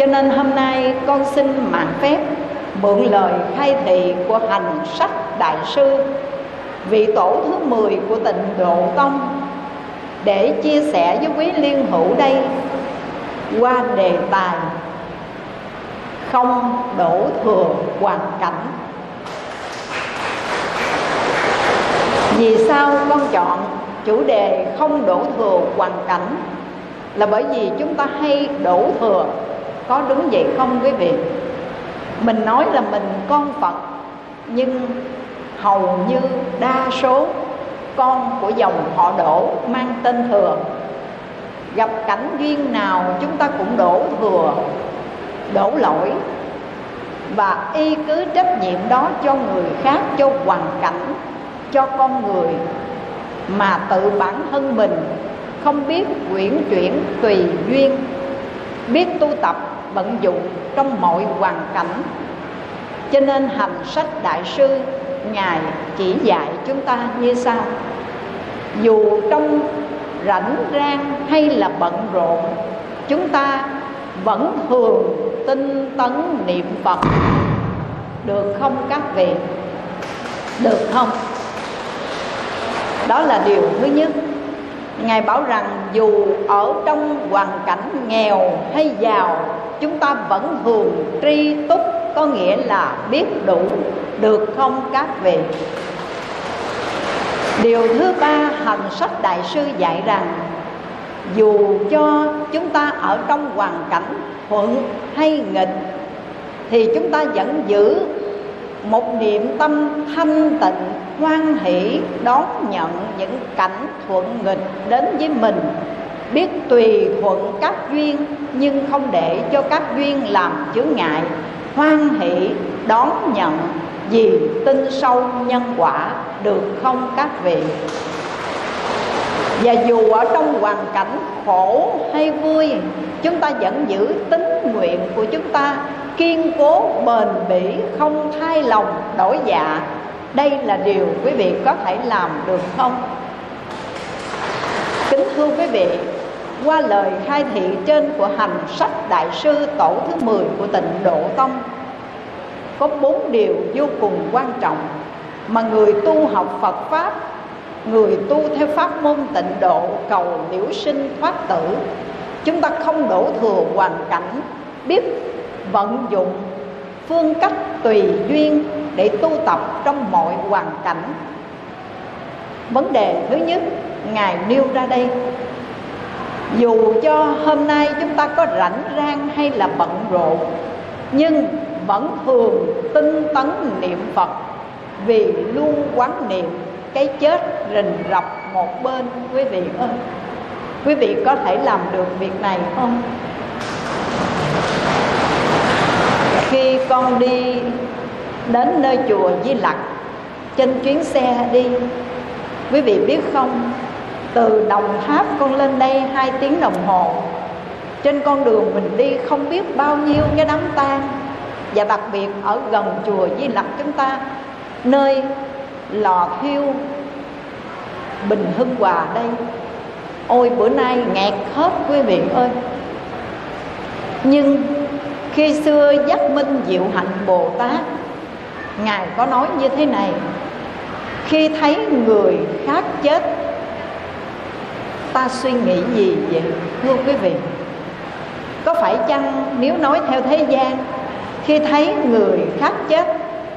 cho nên hôm nay con xin mạng phép mượn lời khai thị của hành sách đại sư vị tổ thứ 10 của tịnh độ tông để chia sẻ với quý liên hữu đây qua đề tài không đổ thừa hoàn cảnh. Vì sao con chọn chủ đề không đổ thừa hoàn cảnh? Là bởi vì chúng ta hay đổ thừa có đúng vậy không quý vị mình nói là mình con phật, nhưng hầu như đa số con của dòng họ đổ mang tên thừa. Gặp cảnh duyên nào chúng ta cũng đổ thừa, đổ lỗi, và y cứ trách nhiệm đó cho người khác, cho hoàn cảnh, cho con người mà tự bản thân mình không biết quyển chuyển tùy duyên, biết tu tập vận dụng trong mọi hoàn cảnh. Cho nên hành sách đại sư ngài chỉ dạy chúng ta như sau. Dù trong rảnh rang hay là bận rộn, chúng ta vẫn thường tinh tấn niệm phật. Được không các vị? Được không? Đó là điều thứ nhất ngài bảo rằng, dù ở trong hoàn cảnh nghèo hay giàu, chúng ta vẫn thường tri túc, có nghĩa là biết đủ được không các vị? Điều thứ ba, hành sách đại sư dạy rằng, dù cho chúng ta ở trong hoàn cảnh thuận hay nghịch, thì chúng ta vẫn giữ một niệm tâm thanh tịnh hoan hỷ đón nhận những cảnh thuận nghịch đến với mình. Biết tùy thuận các duyên, nhưng không để cho các duyên làm chướng ngại. Hoan hỷ, đón nhận, vì tin sâu nhân quả được không các vị. Và dù ở trong hoàn cảnh khổ hay vui, chúng ta vẫn giữ tính nguyện của chúng ta, kiên cố bền bỉ, không thay lòng đổi dạ đây là điều quý vị có thể làm được không? Kính thưa quý vị, qua lời khai thị trên của hành sách đại sư tổ thứ 10 của tịnh độ tông, có bốn điều vô cùng quan trọng mà người tu học Phật pháp, người tu theo pháp môn tịnh độ cầu liễu sinh thoát tử, chúng ta không đổ thừa hoàn cảnh, biết vận dụng phương cách tùy duyên để tu tập trong mọi hoàn cảnh. Vấn đề thứ nhất, ngài nêu ra đây, dù cho hôm nay chúng ta có rảnh rang hay là bận rộn, nhưng vẫn thường tinh tấn niệm phật, vì luôn quán niệm cái chết rình rập một bên. Quý vị ơi, quý vị có thể làm được việc này không? Khi con đi đến nơi chùa Di Lặc, trên chuyến xe đi, quý vị biết không? Từ Đồng Tháp con lên đây hai tiếng đồng hồ. Trên con đường mình đi không biết bao nhiêu cái đám tang. Và đặc biệt ở gần chùa Di Lặc chúng ta, nơi lò thiêu Bình Hưng Hòa đây. Ôi, bữa nay nghẹt hết quý vị ơi. Nhưng khi xưa giác minh diệu hạnh Bồ Tát, Ngài có nói như thế này, Khi thấy người khác chết, Ta suy nghĩ gì vậy thưa quý vị? Có phải chăng nếu nói theo thế gian, Khi thấy người khác chết,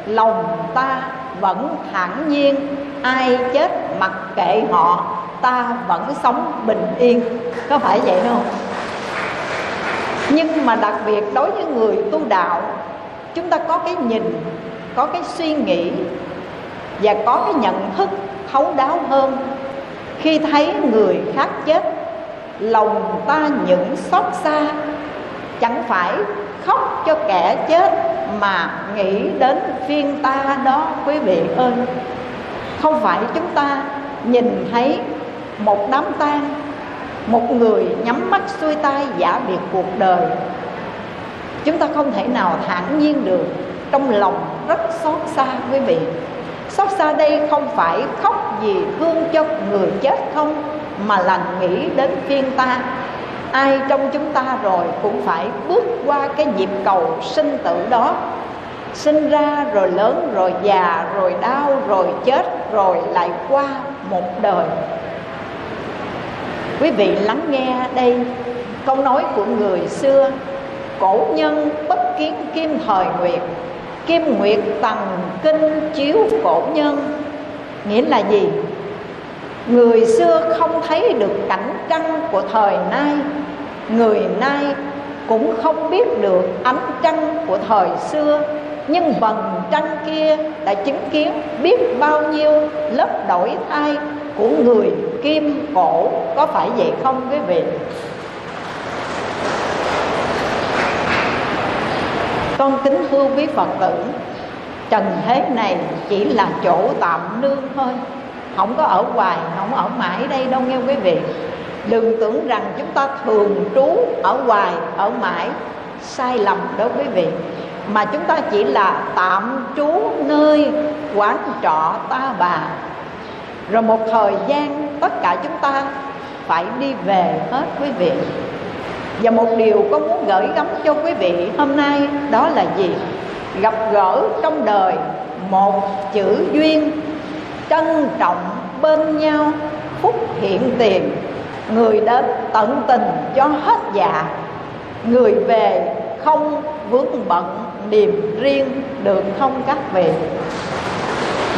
Lòng ta vẫn thản nhiên, Ai chết mặc kệ họ, Ta vẫn sống bình yên? Có phải vậy không? Nhưng mà đặc biệt đối với người tu đạo, chúng ta có cái nhìn, có cái suy nghĩ và có cái nhận thức thấu đáo hơn. Khi thấy người khác chết, lòng ta những xót xa, chẳng phải khóc cho kẻ chết mà nghĩ đến phiên ta đó, quý vị ơi. Không phải chúng ta nhìn thấy một đám tang một người nhắm mắt xuôi tay giả biệt cuộc đời. Chúng ta không thể nào thản nhiên được. Trong lòng rất xót xa quý vị. Xót xa đây không phải khóc vì thương cho người chết không, mà là nghĩ đến phiên ta. Ai trong chúng ta rồi cũng phải bước qua cái nhịp cầu sinh tử đó. Sinh ra rồi lớn rồi già rồi đau rồi chết rồi lại qua một đời quý vị lắng nghe đây câu nói của người xưa, cổ nhân bất kiến kim thời nguyệt, kim nguyệt tầng kinh chiếu cổ nhân. Nghĩa là gì? Người xưa không thấy được cảnh trăng của thời nay. Người nay cũng không biết được ánh trăng của thời xưa, nhưng vầng trăng kia đã chứng kiến biết bao nhiêu lớp đổi thay của người kim cổ, có phải vậy không quý vị? Con kính thưa quý phật tử, trần thế này chỉ là chỗ tạm nương thôi. Không có ở hoài, không ở mãi đây đâu nghe quý vị. Đừng tưởng rằng chúng ta thường trú ở hoài, ở mãi, sai lầm đó quý vị. Mà chúng ta chỉ là tạm trú nơi quán trọ ta bà rồi một thời gian tất cả chúng ta phải đi về hết quý vị. Và một điều có muốn gửi gắm cho quý vị hôm nay đó là gì? Gặp gỡ trong đời một chữ duyên, trân trọng bên nhau, phúc hiện tiền. Người đến tận tình cho hết dạ. Người về không vướng bận niềm riêng được không các vị?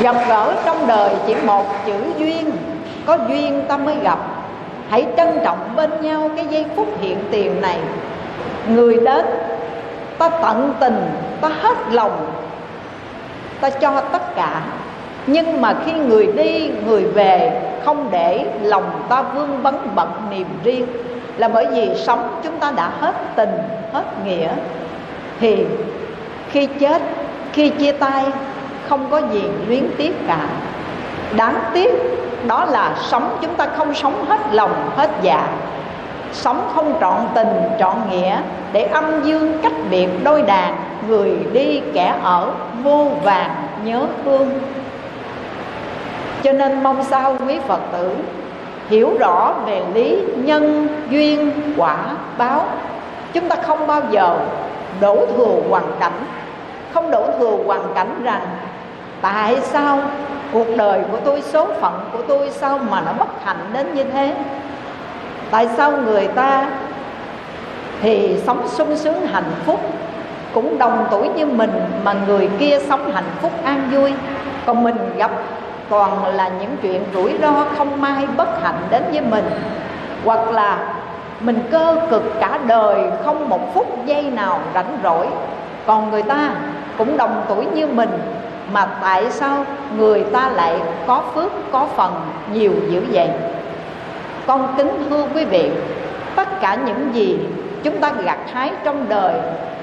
Gặp gỡ trong đời chỉ một chữ duyên, có duyên ta mới gặp. Hãy trân trọng bên nhau cái giây phút hiện tiền này. Người đến, ta tận tình, ta hết lòng, ta cho tất cả. Nhưng mà khi người đi, người về, không để lòng ta vương vấn bận niềm riêng. Là bởi vì sống chúng ta đã hết tình, hết nghĩa. Thì khi chết, khi chia tay không có gì luyến tiếc cả. Đáng tiếc đó là sống chúng ta không sống hết lòng, hết dạ. Sống không trọn tình, trọn nghĩa, để âm dương cách biệt đôi đàn, người đi kẻ ở, vô vàng nhớ thương. Cho nên mong sao quý phật tử hiểu rõ về lý nhân duyên quả báo. Chúng ta không bao giờ đổ thừa hoàn cảnh, không đổ thừa hoàn cảnh rằng tại sao cuộc đời của tôi, số phận của tôi sao mà nó bất hạnh đến như thế? Tại sao người ta thì sống sung sướng, hạnh phúc, cũng đồng tuổi như mình, mà người kia sống hạnh phúc, an vui? Còn mình gặp toàn là những chuyện rủi ro không may, bất hạnh đến với mình. Hoặc là mình cơ cực cả đời, không một phút giây nào rảnh rỗi. Còn người ta cũng đồng tuổi như mình mà tại sao người ta lại có phước, có phần nhiều dữ vậy? Con kính thưa quý vị, tất cả những gì chúng ta gặt hái trong đời,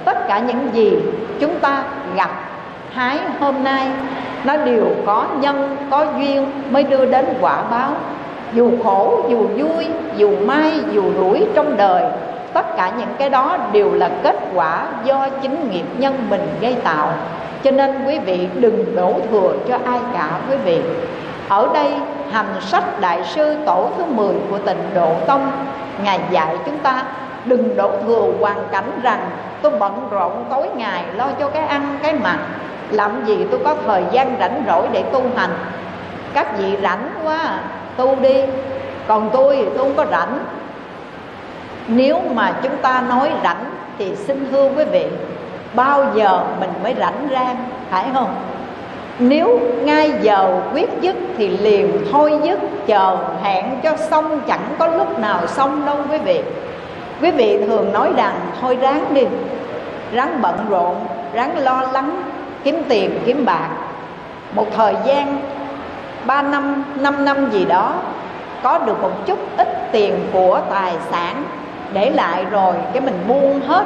tất cả những gì chúng ta gặt hái hôm nay, nó đều có nhân, có duyên mới đưa đến quả báo. Dù khổ, dù vui, dù may, dù rủi trong đời tất cả những cái đó đều là kết quả do chính nghiệp nhân mình gây tạo. Cho nên quý vị đừng đổ thừa cho ai cả quý vị. Ở đây, hành sách đại sư tổ thứ 10 của tịnh độ tông, ngài dạy chúng ta đừng đổ thừa hoàn cảnh rằng tôi bận rộn tối ngày lo cho cái ăn, cái mặc. Làm gì tôi có thời gian rảnh rỗi để tu hành? Các vị rảnh quá, tu đi. Còn tôi thì tôi không có rảnh nếu mà chúng ta nói rảnh thì xin thưa quý vị, bao giờ mình mới rảnh ra, phải không? Nếu ngay giờ quyết dứt thì liền thôi dứt, chờ hẹn cho xong, chẳng có lúc nào xong đâu quý vị. Quý vị thường nói rằng, thôi ráng đi, ráng bận rộn, ráng lo lắng, kiếm tiền, kiếm bạc. Một thời gian 3 năm 5 năm gì đó, có được một chút ít tiền của tài sản để lại rồi, cái mình buông hết,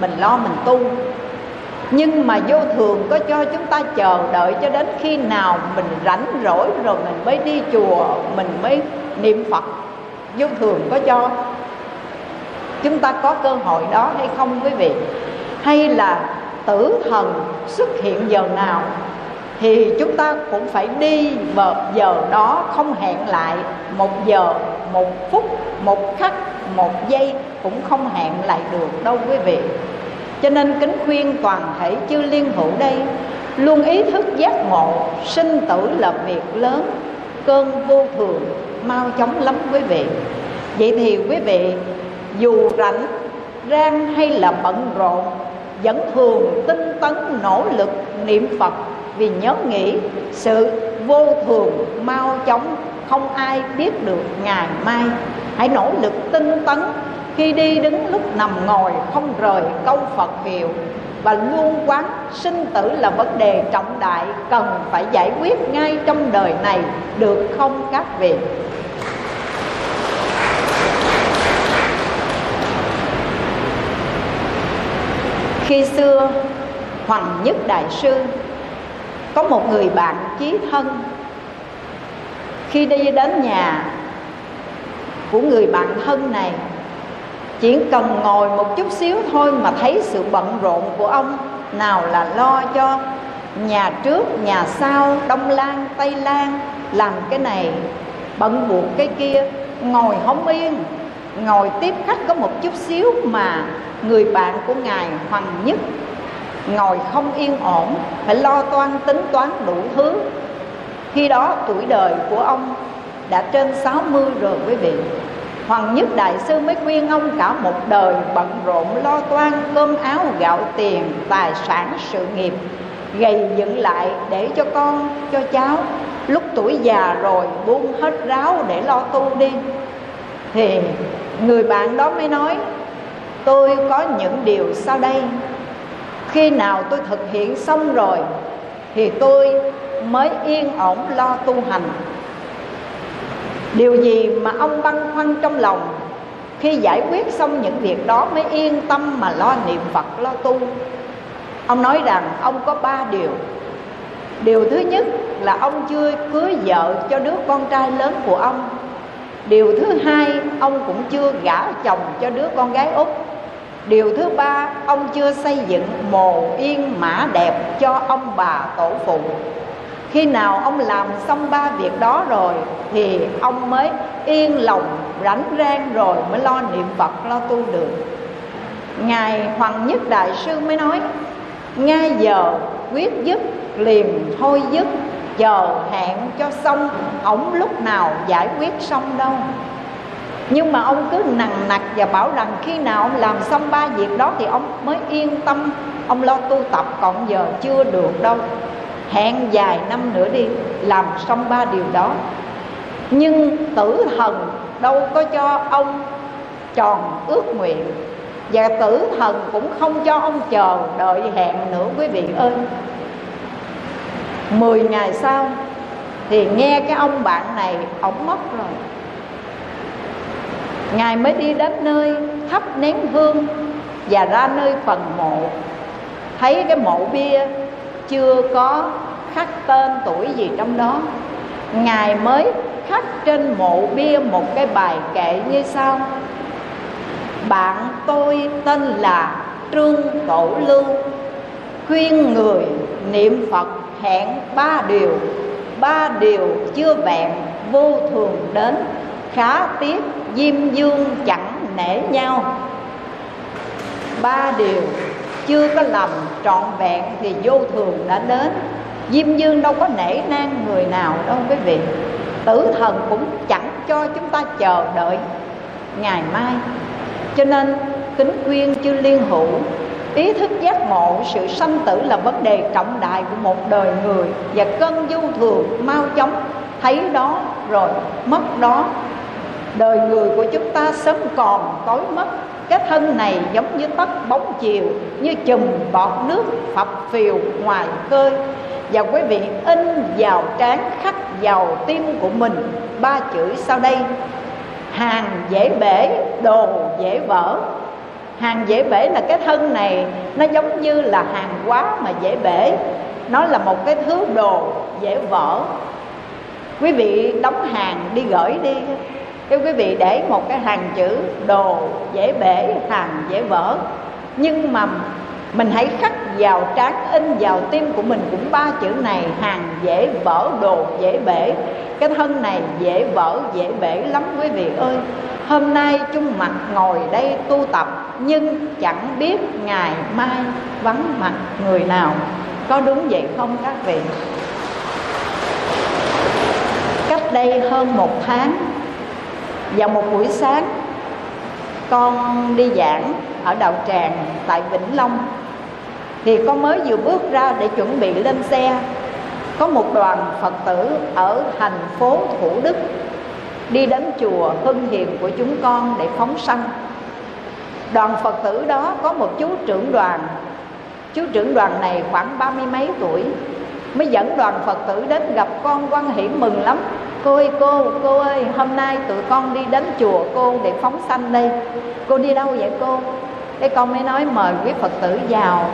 mình lo, mình tu. Nhưng mà vô thường có cho chúng ta chờ đợi cho đến khi nào mình rảnh rỗi rồi mình mới đi chùa, mình mới niệm phật. Vô thường có cho. Chúng ta có cơ hội đó hay không, quý vị? Hay là tử thần xuất hiện giờ nào thì chúng ta cũng phải đi vào giờ đó không hẹn lại, một giờ một phút, một khắc, một giây cũng không hẹn lại được đâu quý vị. Cho nên kính khuyên toàn thể chư liên hữu đây, luôn ý thức giác ngộ, sinh tử là việc lớn, cơn vô thường, mau chóng lắm quý vị. Vậy thì quý vị, dù rảnh, rang hay là bận rộn, vẫn thường tinh tấn nỗ lực niệm phật vì nhớ nghĩ sự vô thường mau chóng không ai biết được ngày mai. Hãy nỗ lực tinh tấn. Khi đi đứng lúc nằm ngồi, không rời câu phật hiệu. Và luôn quán sinh tử là vấn đề trọng đại, cần phải giải quyết ngay trong đời này, được không các vị? Khi xưa, hoàng nhất đại sư, có một người bạn chí thân khi đi đến nhà của người bạn thân này, chỉ cần ngồi một chút xíu thôi mà thấy sự bận rộn của ông. Nào là lo cho nhà trước, nhà sau, đông lan, tây lan, làm cái này, bận buộc cái kia, ngồi không yên. Ngồi tiếp khách có một chút xíu mà người bạn của ngài hoàng nhất ngồi không yên ổn, phải lo toan tính toán đủ thứ khi đó tuổi đời của ông đã trên 60 rồi quý vị. Hoàng Nhất Đại Sư mới khuyên ông cả một đời bận rộn, lo toan, cơm áo, gạo tiền, tài sản, sự nghiệp, gầy dựng lại để cho con, cho cháu. Lúc tuổi già rồi, buông hết ráo để lo tu đi. Thì người bạn đó mới nói, tôi có những điều sau đây. Khi nào tôi thực hiện xong rồi, thì tôi mới yên ổn lo tu hành. Điều gì mà ông băn khoăn trong lòng? Khi giải quyết xong những việc đó mới yên tâm mà lo niệm phật, lo tu. Ông nói rằng ông có ba điều. Điều thứ nhất là ông chưa cưới vợ cho đứa con trai lớn của ông. Điều thứ hai, ông cũng chưa gả chồng cho đứa con gái út. Điều thứ ba, ông chưa xây dựng mồ yên mã đẹp cho ông bà tổ phụ khi nào ông làm xong ba việc đó rồi, thì ông mới yên lòng, rảnh rang rồi mới lo niệm phật, lo tu được. Ngài hoàng nhất đại sư mới nói ngay giờ quyết dứt, liền thôi dứt, chờ hẹn cho xong, ổng lúc nào giải quyết xong đâu. Nhưng mà ông cứ nặng nặc và bảo rằng khi nào ông làm xong ba việc đó thì ông mới yên tâm, ông lo tu tập, còn giờ chưa được đâu hẹn dài năm nữa đi, làm xong ba điều đó. Nhưng tử thần đâu có cho ông tròn ước nguyện, và tử thần cũng không cho ông chờ đợi hẹn nữa, quý vị ơi. Mười ngày sau thì nghe cái ông bạn này, ổng mất rồi. Ngài mới đi đến nơi thắp nén hương và ra nơi phần mộ. Thấy cái mộ bia chưa có khắc tên tuổi gì trong đó. Ngài mới khắc trên mộ bia một cái bài kệ như sau. Bạn tôi tên là trương tổ lưu khuyên người niệm phật hẹn ba điều. Ba điều chưa vẹn, vô thường đến, khá tiếc, diêm dương chẳng nể nhau. Ba điều chưa có làm trọn vẹn thì vô thường đã đến. Diêm dương đâu có nể nang người nào đâu, quý vị. Tử thần cũng chẳng cho chúng ta chờ đợi ngày mai. Cho nên, kính khuyên chư liên hữu, ý thức giác ngộ sự sanh tử là vấn đề trọng đại của một đời người và cân du thường, mau chóng thấy đó rồi mất đó. Đời người của chúng ta sớm còn tối mất cái thân này giống như tắt bóng chiều, như chùm bọt nước phập phiều ngoài khơi. Và quý vị in vào trán khắc vào tim của mình, ba chữ sau đây. Hàng dễ bể, đồ dễ vỡ. Hàng dễ bể là cái thân này, nó giống như là hàng quá mà dễ bể. Nó là một cái thứ đồ dễ vỡ. Quý vị đóng hàng đi gửi đi thưa quý vị để một cái hàng chữ đồ dễ bể, hàng dễ vỡ Nhưng mà mình hãy khắc vào trán in vào tim của mình cũng ba chữ này hàng dễ vỡ đồ dễ bể. Cái thân này dễ vỡ dễ bể lắm quý vị ơi. Hôm nay chung mặt ngồi đây tu tập nhưng chẳng biết ngày mai vắng mặt người nào. Có đúng vậy không các vị? Cách đây hơn một tháng vào một buổi sáng, con đi giảng ở đạo tràng tại vĩnh long. Thì con mới vừa bước ra để chuẩn bị lên xe. Có một đoàn phật tử ở thành phố thủ đức đi đến chùa hưng hiền của chúng con để phóng sanh. Đoàn phật tử đó có một chú trưởng đoàn. Chú trưởng đoàn này khoảng ba mươi mấy tuổi, mới dẫn đoàn phật tử đến gặp con quan hiển mừng lắm cô ơi, cô cô ơi, hôm nay tụi con đi đến chùa cô để phóng sanh đây. Cô đi đâu vậy cô? Cái con mới nói mời quý phật tử vào.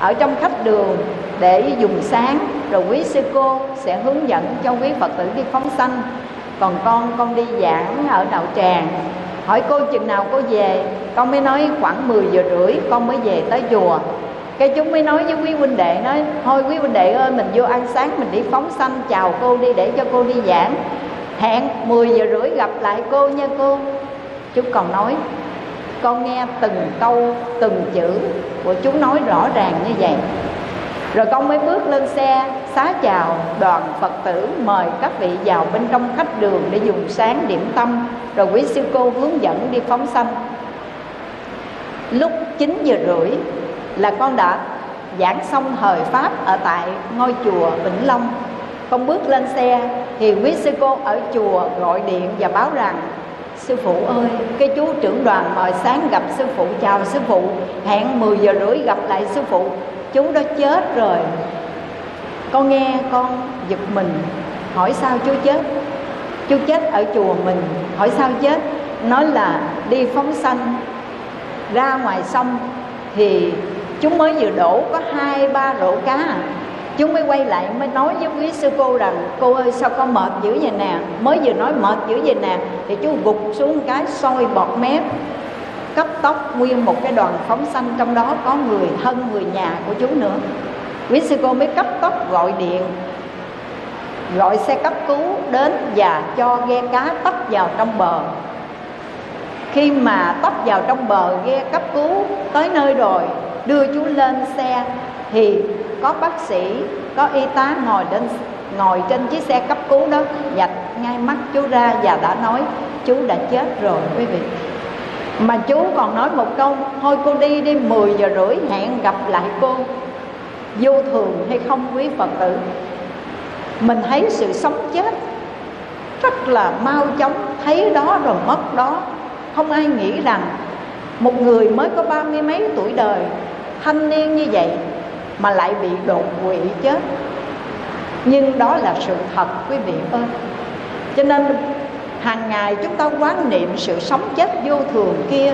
Ở trong khách đường để dùng sáng, rồi quý sư cô sẽ hướng dẫn cho quý phật tử đi phóng sanh. Còn con con đi giảng ở đạo tràng. Hỏi cô chừng nào cô về? Con mới nói khoảng 10 giờ rưỡi, con mới về tới chùa cái chúng mới nói với quý huynh đệ, nói, thôi quý huynh đệ ơi, mình vô ăn sáng, mình đi phóng sanh, chào cô đi để cho cô đi giảng. Hẹn 10 giờ rưỡi gặp lại cô nha cô. Chú còn nói, con nghe từng câu, từng chữ của chú nói rõ ràng như vậy. Rồi con mới bước lên xe, xá chào đoàn phật tử mời các vị vào bên trong khách đường để dùng sáng điểm tâm. Rồi quý sư cô hướng dẫn đi phóng sanh. Lúc 9 giờ rưỡi là con đã giảng xong thời pháp ở tại ngôi chùa Vĩnh Long. Con bước lên xe thì quý sư cô ở chùa gọi điện và báo rằng, sư phụ ơi, cái chú trưởng đoàn mời sáng gặp sư phụ, chào sư phụ, hẹn 10 giờ rưỡi gặp lại sư phụ chú đó chết rồi. Con nghe con giật mình, hỏi sao chú chết? Chú chết ở chùa mình, hỏi sao chết? Nói là đi phóng sanh, ra ngoài sông thì chúng mới vừa đổ có hai, ba rổ cá. À. chúng mới quay lại mới nói với quý sư cô rằng, cô ơi, sao con mệt dữ vậy nè? Mới vừa nói mệt dữ vậy nè, thì chú gục xuống cái soi bọt mép, cấp tóc nguyên một cái đoàn phóng xanh, trong đó có người thân, người nhà của chú nữa. Quý sư cô mới cấp tóc gọi điện, gọi xe cấp cứu đến và cho ghe cá tấp vào trong bờ. Khi mà tấp vào trong bờ, ghe cấp cứu tới nơi rồi đưa chú lên xe, thì có bác sĩ, có y tá ngồi lên ngồi trên chiếc xe cấp cứu đó, dạch ngay mắt chú ra và đã nói chú đã chết rồi quý vị. Mà chú còn nói một câu, thôi cô đi đi 10 giờ rưỡi hẹn gặp lại cô, vô thường hay không quý phật tử. Mình thấy sự sống chết rất là mau chóng, thấy đó rồi mất đó. Không ai nghĩ rằng một người mới có ba mươi mấy tuổi đời, thanh niên như vậy mà lại bị đột quỵ chết nhưng đó là sự thật, quý vị ơi. Cho nên hàng ngày chúng ta quán niệm sự sống chết vô thường kia.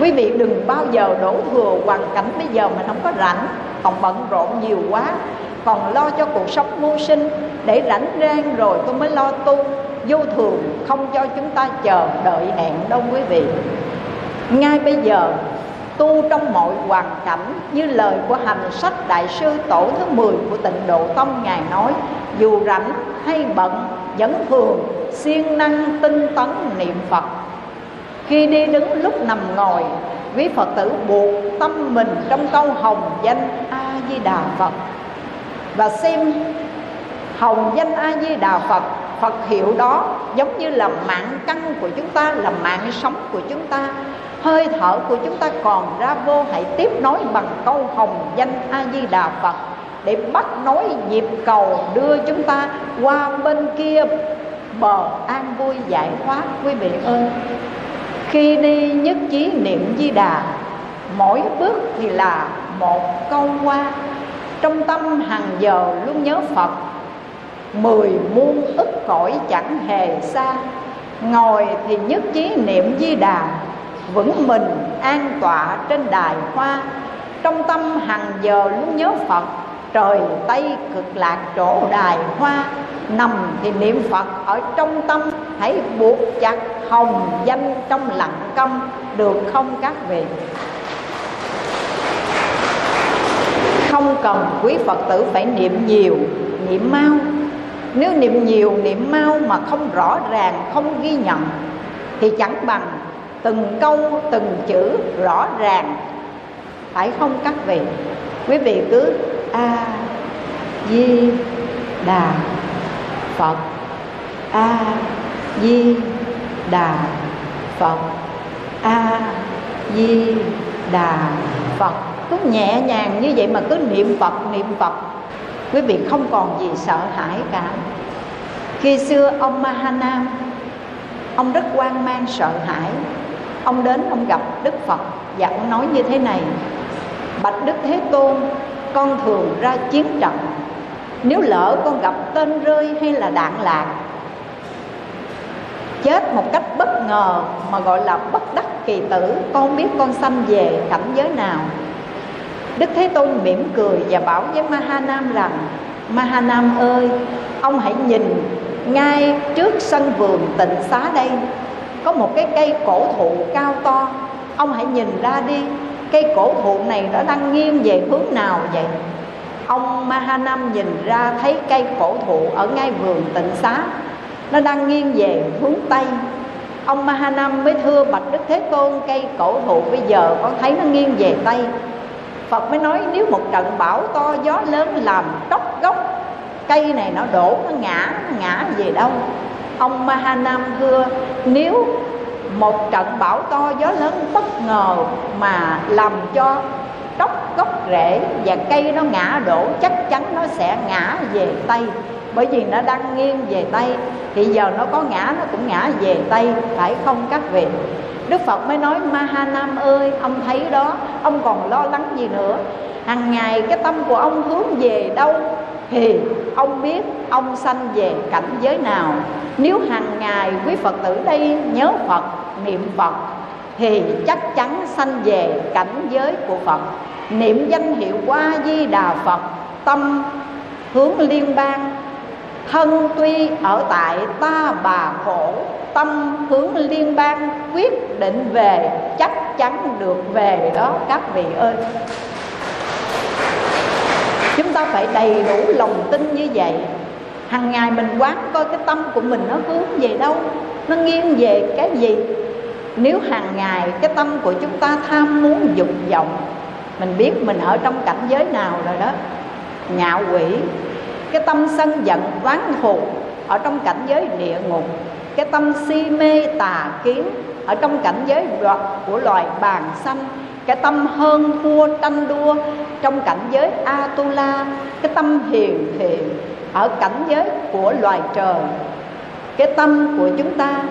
Quý vị đừng bao giờ đổ thừa hoàn cảnh bây giờ mình không có rảnh, còn bận rộn nhiều quá, còn lo cho cuộc sống mưu sinh. Để rảnh rang rồi tôi mới lo tu. Vô thường không cho chúng ta chờ đợi hẹn đâu, quý vị ngay bây giờ, tu trong mọi hoàn cảnh như lời của hành sách đại sư tổ thứ 10 của tịnh độ tông ngài nói, dù rảnh hay bận, vẫn thường siêng năng tinh tấn niệm phật. Khi đi đứng lúc nằm ngồi, quý phật tử buộc tâm mình trong câu hồng danh a di đà phật. Và xem hồng danh a di đà phật phật hiệu đó giống như là mạng căn của chúng ta, là mạng sống của chúng ta hơi thở của chúng ta còn ra vô, hãy tiếp nối bằng câu hồng danh a di đà phật để bắt nối nhịp cầu đưa chúng ta qua bên kia bờ an vui giải thoát. Quý vị ơi, khi đi nhất trí niệm di đà mỗi bước thì là một câu qua. Trong tâm hàng giờ luôn nhớ phật, mười muôn ức cõi chẳng hề xa. Ngồi thì nhất trí niệm di đà vững mình an tọa trên đài hoa. Trong tâm hàng giờ luôn nhớ phật, trời tây cực lạc chỗ đài hoa. Nằm thì niệm phật ở trong tâm, hãy buộc chặt hồng danh trong lặng câm, được không các vị? Không cần quý phật tử phải niệm nhiều, niệm mau. Nếu niệm nhiều, niệm mau mà không rõ ràng, không ghi nhận, thì chẳng bằng từng câu, từng chữ rõ ràng. Phải không các vị? Quý vị cứ a di đà phật. A di đà phật. A di đà phật. Cứ nhẹ nhàng như vậy mà cứ niệm phật niệm phật. Quý vị không còn gì sợ hãi cả. Khi xưa ông mahanam ông rất quan mang, sợ hãi ông đến ông gặp đức phật, và ông nói như thế này, bạch đức thế tôn, con thường ra chiến trận. Nếu lỡ con gặp tên rơi hay là đạn lạc, chết một cách bất ngờ mà gọi là bất đắc kỳ tử, con biết con sanh về cảnh giới nào? Đức thế tôn mỉm cười và bảo với mahanam rằng, mahanam ơi, ông hãy nhìn ngay trước sân vườn tịnh xá đây có một cái cây cổ thụ cao to. Ông hãy nhìn ra đi, cây cổ thụ này nó đang nghiêng về hướng nào vậy? Ông mahanam nhìn ra thấy cây cổ thụ ở ngay vườn tịnh xá, nó đang nghiêng về hướng tây. Ông mahanam mới thưa bạch đức thế tôn, cây cổ thụ bây giờ con thấy nó nghiêng về tây. Phật mới nói, nếu một trận bão to, gió lớn làm tróc gốc, cây này nó đổ, nó ngã nó ngã về đâu ông mahanam thưa nếu một trận bão to gió lớn bất ngờ mà làm cho tróc gốc rễ và cây nó ngã đổ, chắc chắn nó sẽ ngã về tây. Bởi vì nó đang nghiêng về tây, thì giờ nó có ngã, nó cũng ngã về tây, phải không các vị? Đức phật mới nói, mahanam ơi, ông thấy đó, ông còn lo lắng gì nữa? Hàng ngày cái tâm của ông hướng về đâu? Thì ông biết ông sanh về cảnh giới nào. Nếu hàng ngày quý phật tử đây nhớ phật, niệm phật, thì chắc chắn sanh về cảnh giới của phật. Niệm danh hiệu qua di đà phật, tâm hướng liên bang, thân tuy ở tại ta bà khổ, tâm hướng liên bang quyết định về, chắc chắn được về đó, các vị ơi chúng ta phải đầy đủ lòng tin như vậy. Hàng ngày mình quán coi cái tâm của mình nó hướng về đâu, nó nghiêng về cái gì? Nếu hàng ngày cái tâm của chúng ta tham muốn dục vọng, mình biết mình ở trong cảnh giới nào rồi đó, ngạo quỷ, cái tâm sân giận, oán thù ở trong cảnh giới địa ngục, cái tâm si mê tà kiến ở trong cảnh giới của loài bàn xanh cái tâm hơn thua tranh đua trong cảnh giới atula, cái tâm hiền thiện ở cảnh giới của loài trời. Cái tâm của chúng ta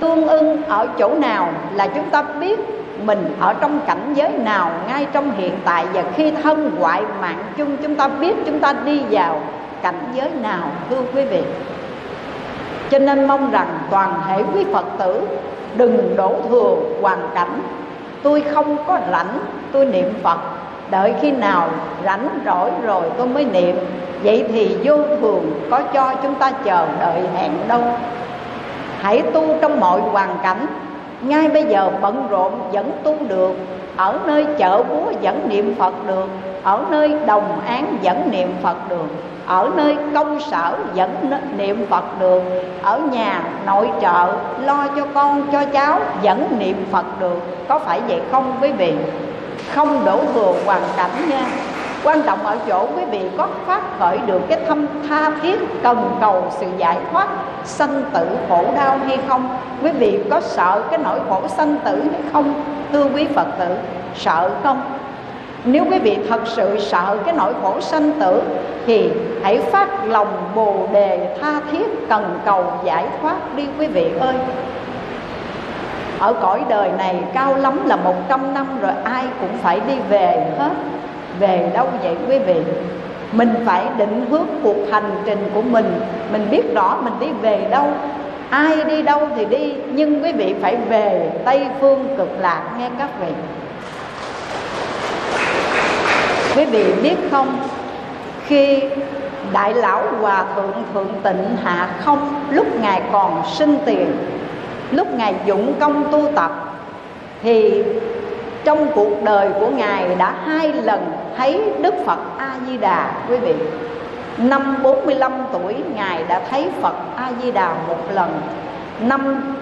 tương ưng ở chỗ nào là chúng ta biết mình ở trong cảnh giới nào ngay trong hiện tại. Và khi thân ngoại mạng chung, chúng ta biết chúng ta đi vào cảnh giới nào, thưa quý vị. Cho nên mong rằng toàn thể quý phật tử đừng đổ thừa hoàn cảnh tôi không có rảnh, tôi niệm phật. Đợi khi nào rảnh rỗi rồi tôi mới niệm. Vậy thì vô thường có cho chúng ta chờ đợi hẹn đâu. Hãy tu trong mọi hoàn cảnh. Ngay bây giờ bận rộn vẫn tu được. Ở nơi chợ búa vẫn niệm phật được. Ở nơi đồng án vẫn niệm phật được ở nơi công sở vẫn niệm phật được. Ở nhà, nội trợ, lo cho con, cho cháu, vẫn niệm phật được. Có phải vậy không, quý vị? Không đổ thừa hoàn cảnh nha. Quan trọng ở chỗ quý vị có phát khởi được cái thâm tha thiết, cần cầu sự giải thoát, sanh tử khổ đau hay không? Quý vị có sợ cái nỗi khổ sanh tử hay không, thưa quý phật tử? Sợ không? Nếu quý vị thật sự sợ cái nỗi khổ sanh tử, thì hãy phát lòng bồ đề tha thiết cần cầu giải thoát đi quý vị ơi. Ở cõi đời này cao lắm là một trăm năm rồi, ai cũng phải đi về hết. Về đâu vậy quý vị? Mình phải định hướng cuộc hành trình của mình. Mình biết rõ mình đi về đâu. Ai đi đâu thì đi, nhưng quý vị phải về tây phương cực lạc, nghe các vị quý vị biết không? Khi đại lão hòa thượng thượng tịnh hạ không, lúc ngài còn sinh tiền, lúc ngài dụng công tu tập, thì trong cuộc đời của ngài đã hai lần thấy đức phật a di đà quý vị, Năm 45 tuổi, Ngài đã thấy Phật A-di-đà một lần. Năm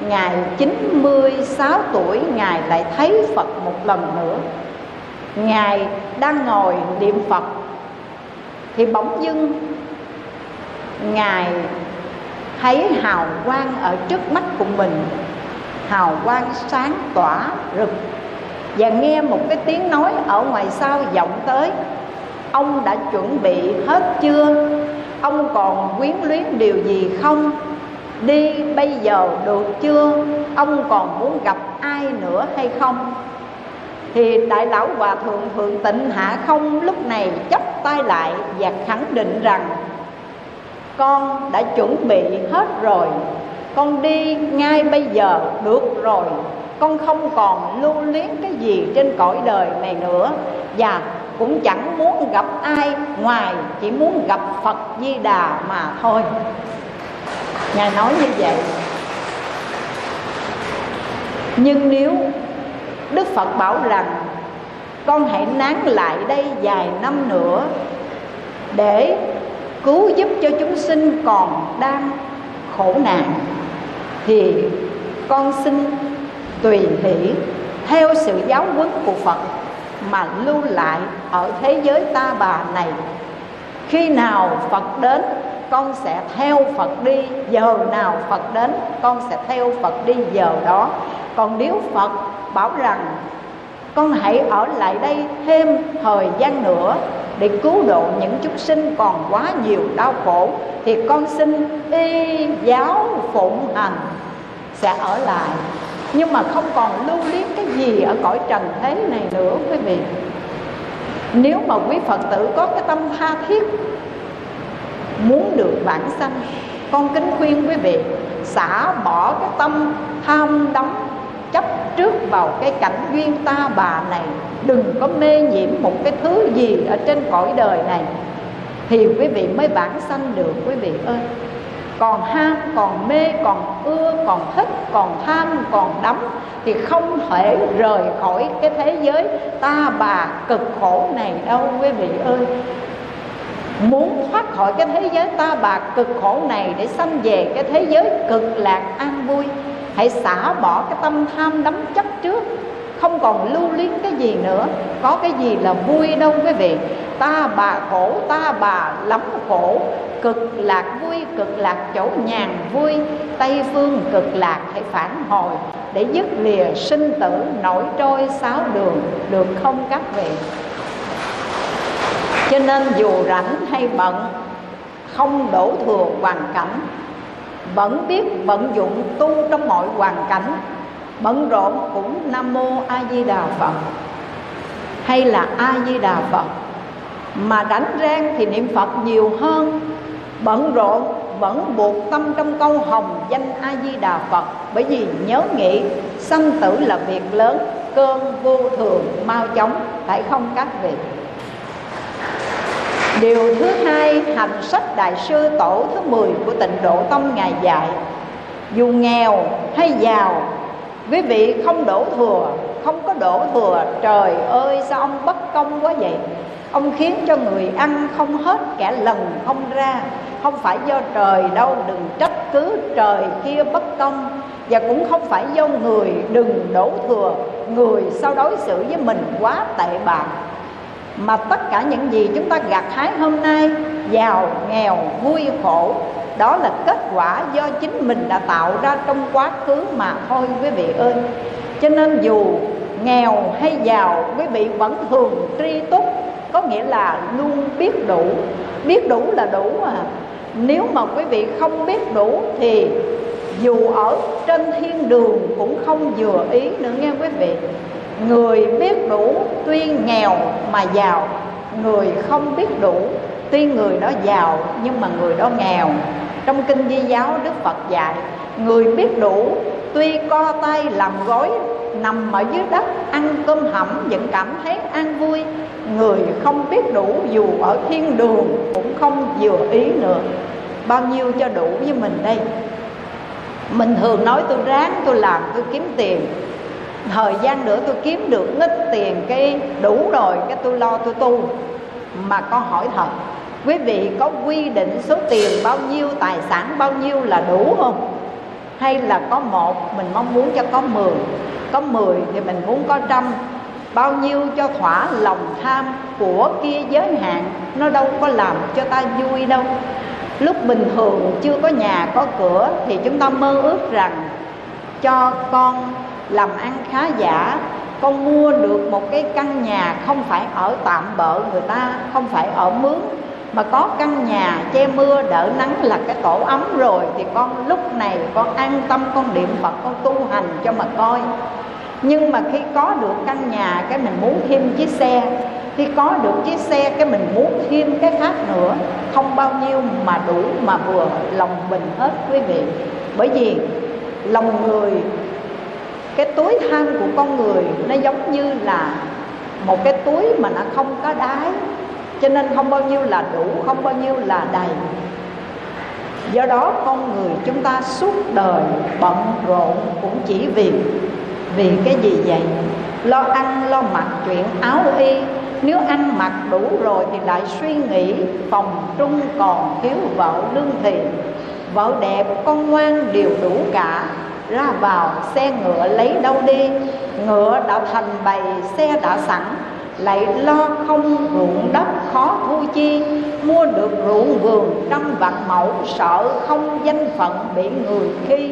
Ngài 96 tuổi, Ngài lại thấy Phật một lần nữa. Ngài đang ngồi niệm Phật Thì bỗng dưng, Ngài thấy hào quang ở trước mắt của mình, Hào quang sáng tỏa rực Và nghe một cái tiếng nói ở ngoài sau vọng tới, Ông đã chuẩn bị hết chưa? Ông còn quyến luyến điều gì không? Đi bây giờ được chưa? Ông còn muốn gặp ai nữa hay không? Thì Đại Lão Hòa Thượng Thượng Tịnh Hạ Không lúc này chấp tay lại và khẳng định rằng, Con đã chuẩn bị hết rồi. Con đi ngay bây giờ, được rồi. Con không còn lưu luyến cái gì trên cõi đời này nữa. Và cũng chẳng muốn gặp ai ngoài, chỉ muốn gặp Phật Di Đà mà thôi. Ngài nói như vậy. Nhưng nếu Đức Phật bảo rằng, Con hãy nán lại đây vài năm nữa Để cứu giúp cho chúng sinh còn đang khổ nạn. Thì con xin tùy hỷ Theo sự giáo huấn của Phật mà lưu lại ở thế giới ta bà này. Khi nào phật đến, con sẽ theo phật đi. Giờ nào phật đến, con sẽ theo phật đi. Giờ đó, còn nếu phật bảo rằng, con hãy ở lại đây thêm thời gian nữa để cứu độ những chúng sinh còn quá nhiều đau khổ, thì con xin y giáo phụng hành, sẽ ở lại. Nhưng mà không còn lưu luyến cái gì ở cõi trần thế này nữa, quý vị. Nếu mà quý phật tử có cái tâm tha thiết, muốn được bản sanh, con kính khuyên quý vị, xả bỏ cái tâm tham đắm trước vào cái cảnh duyên ta bà này, đừng có mê nhiễm một cái thứ gì ở trên cõi đời này, thì quý vị mới bản sanh được, quý vị ơi. Còn ham, còn mê, còn ưa, còn thích, còn tham, còn đắm, thì không thể rời khỏi cái thế giới ta bà cực khổ này đâu, quý vị ơi. Muốn thoát khỏi cái thế giới ta bà cực khổ này để sanh về cái thế giới cực lạc an vui hãy xả bỏ cái tâm tham đắm chấp trước. Không còn lưu luyến cái gì nữa. Có cái gì là vui đâu quý vị. Ta bà khổ ta bà lắm khổ cực lạc vui, cực lạc chỗ nhàn vui. Tây phương cực lạc hãy phản hồi. Để dứt lìa sinh tử, nổi trôi sáu đường, được không các vị? Cho nên dù rảnh hay bận, không đổ thừa hoàn cảnh vẫn biết vận dụng tu trong mọi hoàn cảnh. Bận rộn cũng nam mô a di đà phật. Hay là a di đà phật. Mà rảnh rang thì niệm phật nhiều hơn. Bận rộn, vẫn buộc tâm trong câu hồng danh a di đà phật. Bởi vì nhớ nghĩ, sanh tử là việc lớn cơn vô thường, mau chóng, phải không các vị? Điều thứ hai hành sách Đại sư Tổ thứ 10 của tịnh Độ Tông Ngài dạy, Dù nghèo hay giàu, Quý vị không đổ thừa, Không có đổ thừa, Trời ơi, sao ông bất công quá vậy? Ông khiến cho người ăn không hết Kẻ lần không ra, Không phải do trời đâu, Đừng trách cứ trời kia bất công, Và cũng không phải do người Đừng đổ thừa, Người sao đối xử với mình quá tệ bạc mà tất cả những gì chúng ta gặt hái hôm nay, giàu, nghèo, vui, khổ, đó là kết quả do chính mình đã tạo ra trong quá khứ mà thôi, quý vị ơi. Cho nên dù nghèo hay giàu, quý vị vẫn thường tri túc, có nghĩa là luôn biết đủ. Biết đủ là đủ à. Nếu mà quý vị không biết đủ thì dù ở trên thiên đường cũng không vừa ý nữa nghe quý vị người biết đủ tuy nghèo mà giàu, người không biết đủ tuy người đó giàu nhưng mà người đó nghèo. Trong kinh di giáo, đức phật dạy, người biết đủ tuy co tay làm gối, nằm ở dưới đất, ăn cơm hẩm vẫn cảm thấy an vui, người không biết đủ dù ở thiên đường cũng không vừa ý nữa. Bao nhiêu cho đủ với mình đây? Mình thường nói tôi ráng, tôi làm, tôi kiếm tiền thời gian nữa tôi kiếm được ít tiền cái đủ rồi, cái tôi lo tôi tu. Mà con hỏi thật, quý vị có quy định số tiền bao nhiêu, tài sản bao nhiêu là đủ không? Hay là có một, mình mong muốn cho có mười có mười thì mình muốn có trăm. Bao nhiêu cho thỏa lòng tham của kia giới hạn, nó đâu có làm cho ta vui đâu. Lúc bình thường chưa có nhà, có cửa thì chúng ta mơ ước rằng cho con làm ăn khá giả. Con mua được một cái căn nhà không phải ở tạm bợ người ta, không phải ở mướn. Mà có căn nhà che mưa đỡ nắng là cái tổ ấm rồi, thì con lúc này con an tâm, con niệm phật, con tu hành cho mà coi. Nhưng mà khi có được căn nhà cái mình muốn thêm chiếc xe, khi có được chiếc xe cái mình muốn thêm cái khác nữa, không bao nhiêu mà đủ mà vừa lòng mình hết quý vị. Bởi vì lòng người cái túi tham của con người nó giống như là một cái túi mà nó không có đáy, cho nên không bao nhiêu là đủ, không bao nhiêu là đầy. Do đó con người chúng ta suốt đời bận rộn cũng chỉ vì vì cái gì vậy? Lo ăn, lo mặc, chuyện áo y. Nếu ăn mặc đủ rồi thì lại suy nghĩ, phòng trung còn thiếu vợ lương thiện. Vợ đẹp, con ngoan, đều đủ cả ra vào, xe ngựa lấy đâu đi. Ngựa đã thành bầy, xe đã sẵn. Lại lo không ruộng đất khó thu chi. Mua được ruộng vườn trăm vạn mẫu, sợ không danh phận bị người khi.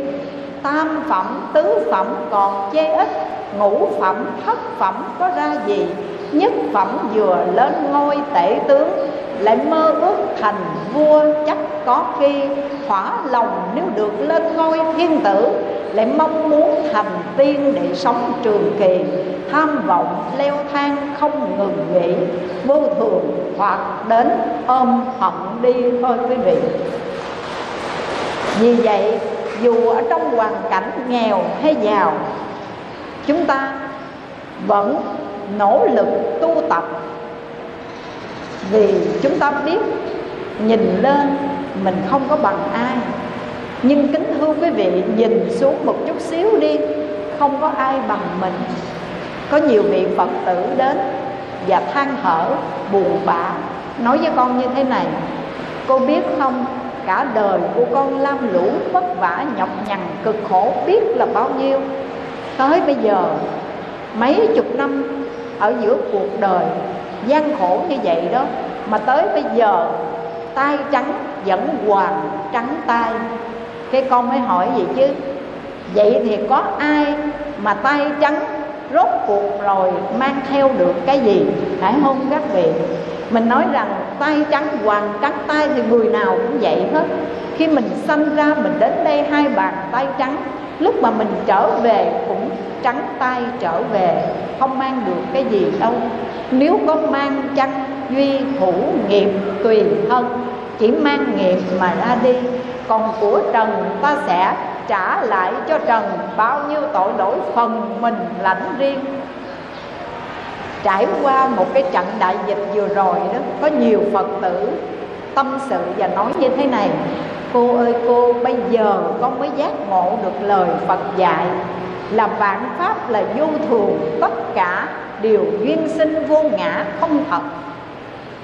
Tam phẩm, tứ phẩm còn chê ít. Ngũ phẩm, thất phẩm có ra gì? Nhất phẩm vừa lên ngôi tể tướng, lại mơ ước thành vua chắc có khi. Thỏa lòng nếu được lên ngôi thiên tử lại mong muốn thành tiên để sống trường kỳ, tham vọng, leo thang, không ngừng nghỉ. Vô thường hoặc đến ôm hận đi thôi quý vị. Vì vậy, dù ở trong hoàn cảnh nghèo hay giàu, chúng ta vẫn nỗ lực tu tập. Vì chúng ta biết nhìn lên mình không có bằng ai nhưng kính thưa quý vị, nhìn xuống một chút xíu đi, không có ai bằng mình. Có nhiều vị phật tử đến và than thở, buồn bã, nói với con như thế này, cô biết không, cả đời của con lam lũ vất vả, nhọc nhằn, cực khổ, biết là bao nhiêu. Tới bây giờ, mấy chục năm ở giữa cuộc đời, gian khổ như vậy đó, mà tới bây giờ, tay trắng vẫn hoàng trắng tay cái con mới hỏi gì chứ? Vậy thì có ai mà tay trắng rốt cuộc rồi mang theo được cái gì? Phải không các vị? Mình nói rằng tay trắng hoàng trắng tay thì người nào cũng vậy hết. Khi mình sanh ra, mình đến đây hai bàn tay trắng. Lúc mà mình trở về cũng trắng tay trở về, không mang được cái gì đâu. Nếu có mang chăng, duy thủ nghiệp tùy thân chỉ mang nghiệp mà ra đi. Còn của trần, ta sẽ trả lại cho trần bao nhiêu tội lỗi phần mình lãnh riêng. Trải qua một cái trận đại dịch vừa rồi đó, có nhiều phật tử tâm sự và nói như thế này. Cô ơi cô, bây giờ con mới giác ngộ được lời phật dạy là vạn pháp là vô thường, tất cả đều duyên sinh vô ngã không thật.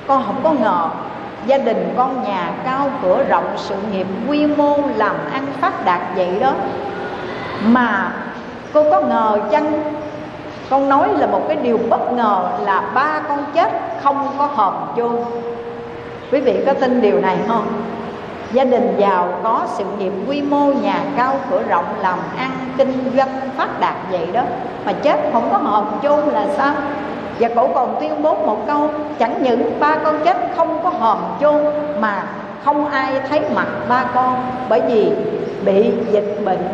Con không có ngờ gia đình con nhà cao cửa rộng, sự nghiệp quy mô làm ăn phát đạt vậy đó. Mà cô có ngờ chăng? Con nói là một cái điều bất ngờ là ba con chết không có hòm chôn quý vị có tin điều này không? Gia đình giàu có, sự nghiệp quy mô, nhà cao cửa rộng, làm ăn kinh doanh phát đạt vậy đó. Mà chết không có hòm chôn là sao? Và cổ còn tuyên bố một câu, chẳng những ba con chết không có hòm chôn, mà không ai thấy mặt ba con, bởi vì bị dịch bệnh.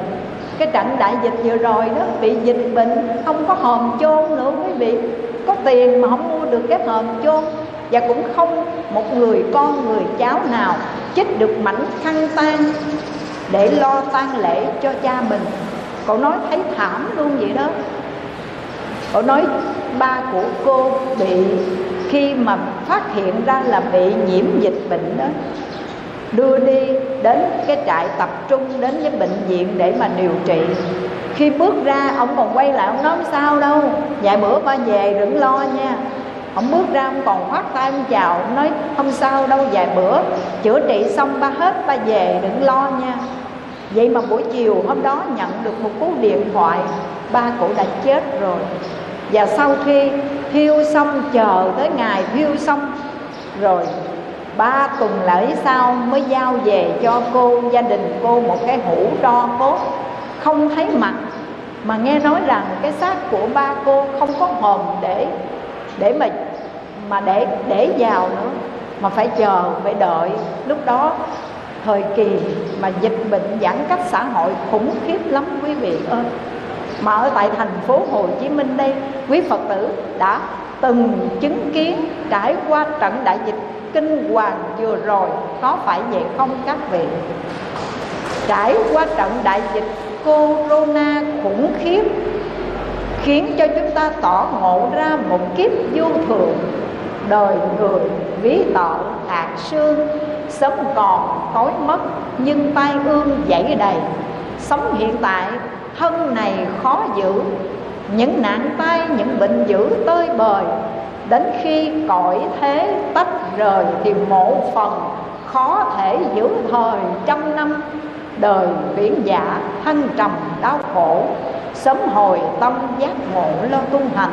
Cái trận đại dịch vừa rồi đó, bị dịch bệnh không có hòm chôn nữa, quý vị. Có tiền mà không mua được cái hòm chôn. Và cũng không một người con, người cháu nào chích được mảnh khăn tan để lo tang lễ cho cha mình. Cậu nói thấy thảm luôn vậy đó cậu nói, ba của cô bị, khi mà phát hiện ra là bị nhiễm dịch bệnh đó, đưa đi đến cái trại tập trung đến với bệnh viện để mà điều trị. Khi bước ra, ông còn quay lại, ông nói sao đâu, vài bữa ba về đừng lo nha. Ông bước ra, ông còn khoát tay, ông chào, ông nói, không sao đâu, vài bữa, chữa trị xong ba hết, ba về, đừng lo nha. Vậy mà buổi chiều hôm đó nhận được một cú điện thoại, ba cụ đã chết rồi và sau khi thiêu xong, chờ tới ngày thiêu xong, rồi ba tuần lễ sau mới giao về cho cô gia đình cô một cái hũ tro cốt. Không thấy mặt, mà nghe nói rằng cái xác của ba cô không có hồn để để mà mà để để vào nữa, mà phải chờ, phải đợi. Lúc đó, thời kỳ mà dịch bệnh giãn cách xã hội khủng khiếp lắm, quý vị ơi mà ở tại thành phố Hồ Chí Minh đây, quý Phật tử đã từng chứng kiến, trải qua trận đại dịch kinh hoàng vừa rồi, có phải vậy không các vị? Trải qua trận đại dịch corona khủng khiếp, khiến cho chúng ta tỏ ngộ ra một kiếp vô thường. Đời người, ví tợ hạt xương sớm còn, tối mất, nhưng tai ương dãy đầy. Sống hiện tại thân này khó giữ. Những nạn tai, những bệnh dữ tơi bời. Đến khi cõi thế tách rời thì mộ phần khó thể giữ thời trăm năm. Đời biển giả thăng trầm, đau khổ. Sớm hồi tâm giác ngộ lo tu hành.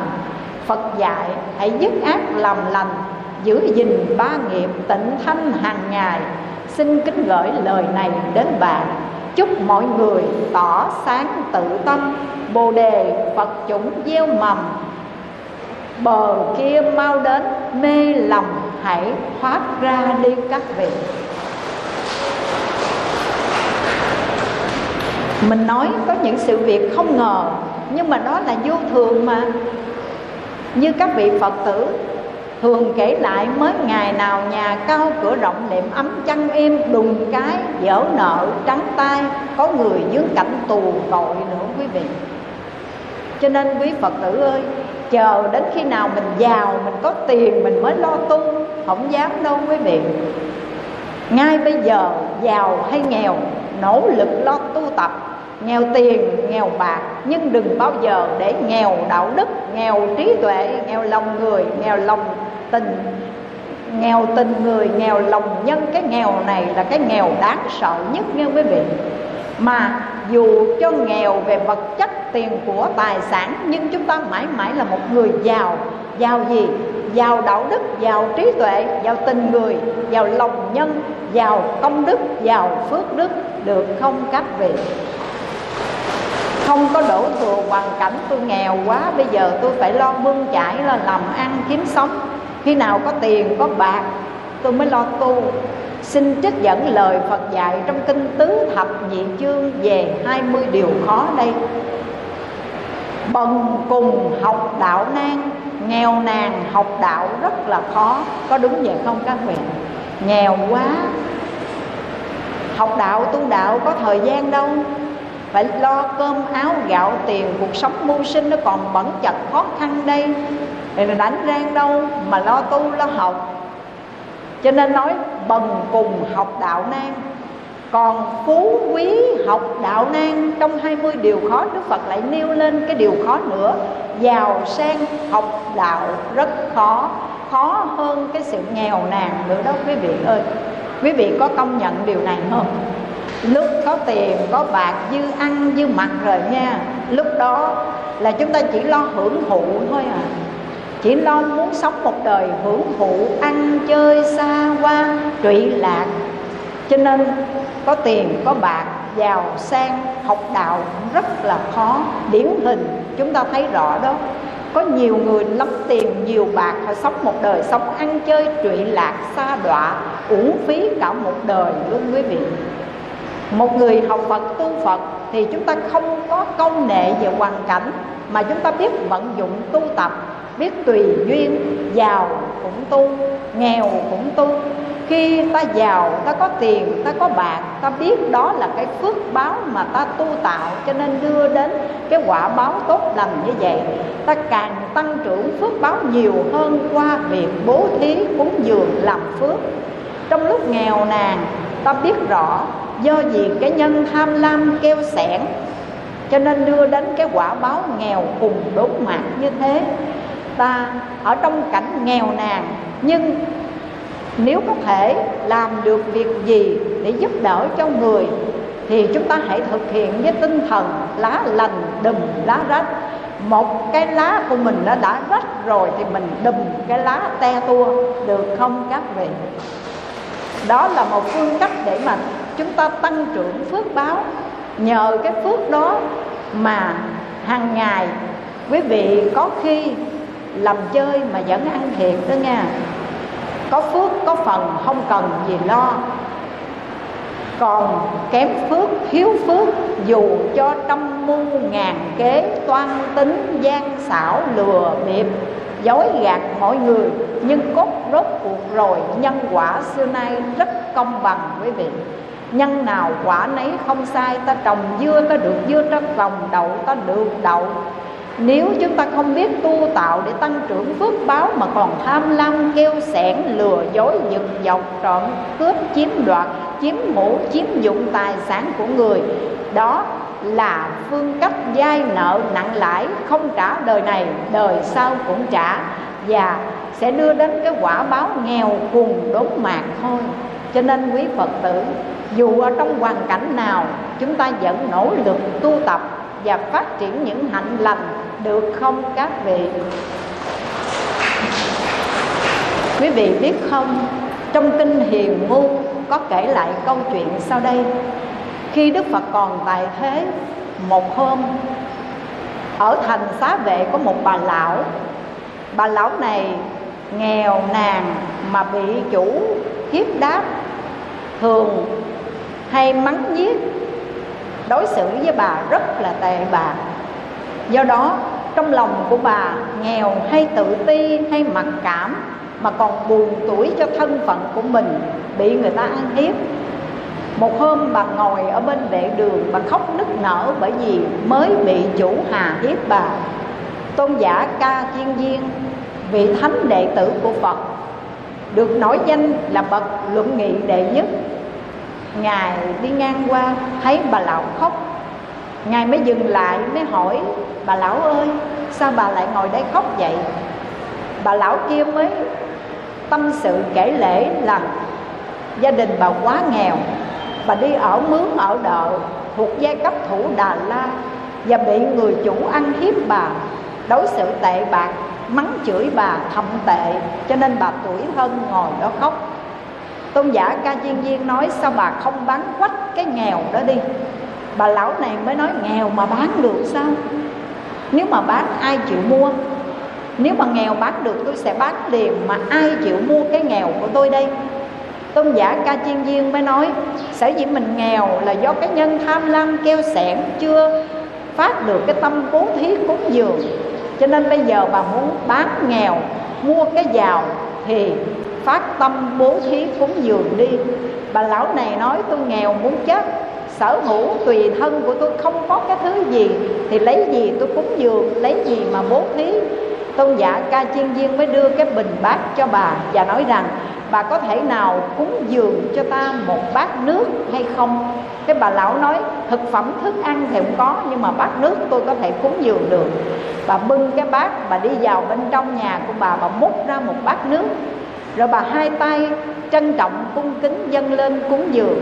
Phật dạy, hãy dứt ác làm lành. Giữ gìn ba nghiệp tịnh thanh hàng ngày. Xin kính gửi lời này đến bạn chúc mọi người tỏ sáng tự tâm, bồ đề phật chủng gieo mầm. Bờ kia mau đến, mê lòng, hãy thoát ra đi các vị. Mình nói có những sự việc không ngờ, nhưng mà đó là vô thường mà. Như các vị phật tử thường kể lại mới ngày nào nhà cao cửa rộng liệm ấm chăn êm đùng cái dở nợ trắng tay, có người dưới cảnh tù tội nữa quý vị. Cho nên quý phật tử ơi, chờ đến khi nào mình giàu, mình có tiền, mình mới lo tu, không dám đâu quý vị. Ngay bây giờ, giàu hay nghèo, nỗ lực lo tu tập. Nghèo tiền, nghèo bạc, nhưng đừng bao giờ để nghèo đạo đức, nghèo trí tuệ, nghèo lòng người, nghèo lòng tình. Nghèo tình người, nghèo lòng nhân, cái nghèo này là cái nghèo đáng sợ nhất nghe quý vị. Mà dù cho nghèo về vật chất, tiền của, tài sản, nhưng chúng ta mãi mãi là một người giàu. Giàu gì? Giàu đạo đức, giàu trí tuệ, giàu tình người, giàu lòng nhân, giàu công đức, giàu phước đức. Được không các vị? Không có đổ thừa hoàn cảnh tôi nghèo quá, bây giờ tôi phải lo bươn chải là làm ăn kiếm sống khi nào có tiền, có bạc, tôi mới lo tu. Xin trích dẫn lời Phật dạy trong kinh tứ thập nhị chương về 20 điều khó đây. Bần cùng học đạo nan, nghèo nàn học đạo rất là khó. Có đúng vậy không các vị? Nghèo quá. Học đạo, tu đạo có thời gian đâu. Phải lo cơm áo gạo tiền, cuộc sống mưu sinh nó còn bẩn chật khó khăn đây thì đánh rang đâu mà lo tu, lo học. Cho nên nói bần cùng học đạo nan. Còn phú quý học đạo nan, trong 20 điều khó Đức Phật lại nêu lên cái điều khó nữa. Giàu sang học đạo rất khó Khó hơn cái sự nghèo nàn nữa đó, quý vị ơi. Quý vị có công nhận điều này không? lúc có tiền, có bạc, dư ăn, dư mặc rồi nha. Lúc đó là chúng ta chỉ lo hưởng thụ thôi à chỉ lo muốn sống một đời hưởng thụ, ăn, chơi, xa hoa trụy lạc. Cho nên có tiền, có bạc, giàu, sang, học đạo rất là khó. Điển hình, chúng ta thấy rõ đó. Có nhiều người lắm tiền, nhiều bạc họ sống một đời, sống ăn, chơi, trụy lạc, xa đọa, uổng phí cả một đời luôn quý vị một người học Phật, tu Phật, thì chúng ta không có công nghệ về hoàn cảnh, mà chúng ta biết vận dụng tu tập, biết tùy duyên, giàu cũng tu, nghèo cũng tu. Khi ta giàu, ta có tiền, ta có bạc, ta biết đó là cái phước báo mà ta tu tạo, cho nên đưa đến cái quả báo tốt lành như vậy. Ta càng tăng trưởng phước báo nhiều hơn qua việc bố thí cúng dường làm phước. Trong lúc nghèo nàn, ta biết rõ do vì cái nhân tham lam keo sẻn cho nên đưa đến cái quả báo nghèo cùng đốn mạng như thế. Ta ở trong cảnh nghèo nàn, nhưng nếu có thể làm được việc gì để giúp đỡ cho người, thì chúng ta hãy thực hiện với tinh thần lá lành đùm lá rách. Một cái lá của mình nó đã rách rồi thì mình đùm cái lá te tua, được không các vị? Đó là một phương cách để mà chúng ta tăng trưởng phước báo. Nhờ cái phước đó mà hàng ngày quý vị có khi làm chơi mà vẫn ăn thiệt đó nha. Có phước, có phần, không cần gì lo. Còn kém phước, thiếu phước, dù cho trăm mưu ngàn kế toan tính, gian xảo, lừa bịp, dối gạt mọi người, nhưng cốt rốt cuộc rồi nhân quả xưa nay rất công bằng quý vị nhân nào quả nấy không sai, ta trồng dưa ta được dưa ta trồng đậu ta được đậu. Nếu chúng ta không biết tu tạo để tăng trưởng phước báo mà còn tham lam, kêu sẻn, lừa dối, giật dọc trọn cướp, chiếm đoạt, chiếm ngủ chiếm dụng tài sản của người, đó là phương cách vay nợ nặng lãi, không trả đời này, đời sau cũng trả, và sẽ đưa đến cái quả báo nghèo cùng đốn mạc thôi cho nên quý phật tử, dù ở trong hoàn cảnh nào, chúng ta vẫn nỗ lực tu tập và phát triển những hạnh lành được không các vị? Quý vị biết không, trong kinh hiền ngu có kể lại câu chuyện sau đây. Khi đức phật còn tại thế, một hôm, ở thành xá vệ có một bà lão bà lão này nghèo nàn mà bị chủ hiếp đáp, thường hay mắng nhiếc, đối xử với bà rất là tệ bạc do đó, trong lòng của bà nghèo hay tự ti hay mặc cảm mà còn buồn tuổi cho thân phận của mình bị người ta ăn hiếp. Một hôm bà ngồi ở bên vệ đường bà khóc nức nở bởi vì mới bị chủ hà hiếp bà. Tôn giả ca chiên viên vị thánh đệ tử của phật, được nổi danh là bậc luận nghị đệ nhất. Ngài đi ngang qua, thấy bà lão khóc. Ngài mới dừng lại, mới hỏi, bà lão ơi, sao bà lại ngồi đây khóc vậy? Bà lão kia mới tâm sự kể lễ là, gia đình bà quá nghèo, bà đi ở mướn ở đợ, thuộc giai cấp thủ đà la, và bị người chủ ăn hiếp bà, đối xử tệ bạc mắng chửi bà thậm tệ, cho nên bà tuổi thân ngồi đó khóc. Tôn giả ca chiên viên nói, sao bà không bán quách cái nghèo đó đi? Bà lão này mới nói, nghèo mà bán được sao? Nếu mà bán, ai chịu mua? Nếu mà nghèo bán được, tôi sẽ bán liền, mà ai chịu mua cái nghèo của tôi đây? Tôn giả ca chiên viên mới nói, sở dĩ mình nghèo là do cái nhân tham lam keo sẻn chưa phát được cái tâm cố thí cúng dường cho nên bây giờ bà muốn bán nghèo, mua cái giàu thì phát tâm bố thí cúng dường đi. Bà lão này nói, tôi nghèo muốn chết, sở hữu tùy thân của tôi không có cái thứ gì thì lấy gì tôi cúng dường, lấy gì mà bố thí? Tôn giả ca chiên viên mới đưa cái bình bát cho bà và nói rằng, bà có thể nào cúng dường cho ta một bát nước hay không? Cái bà lão nói, thực phẩm thức ăn thì không có, nhưng mà bát nước tôi có thể cúng dường được. Bà bưng cái bát, bà đi vào bên trong nhà của bà bà múc ra một bát nước. Rồi bà hai tay trân trọng cung kính dâng lên cúng dường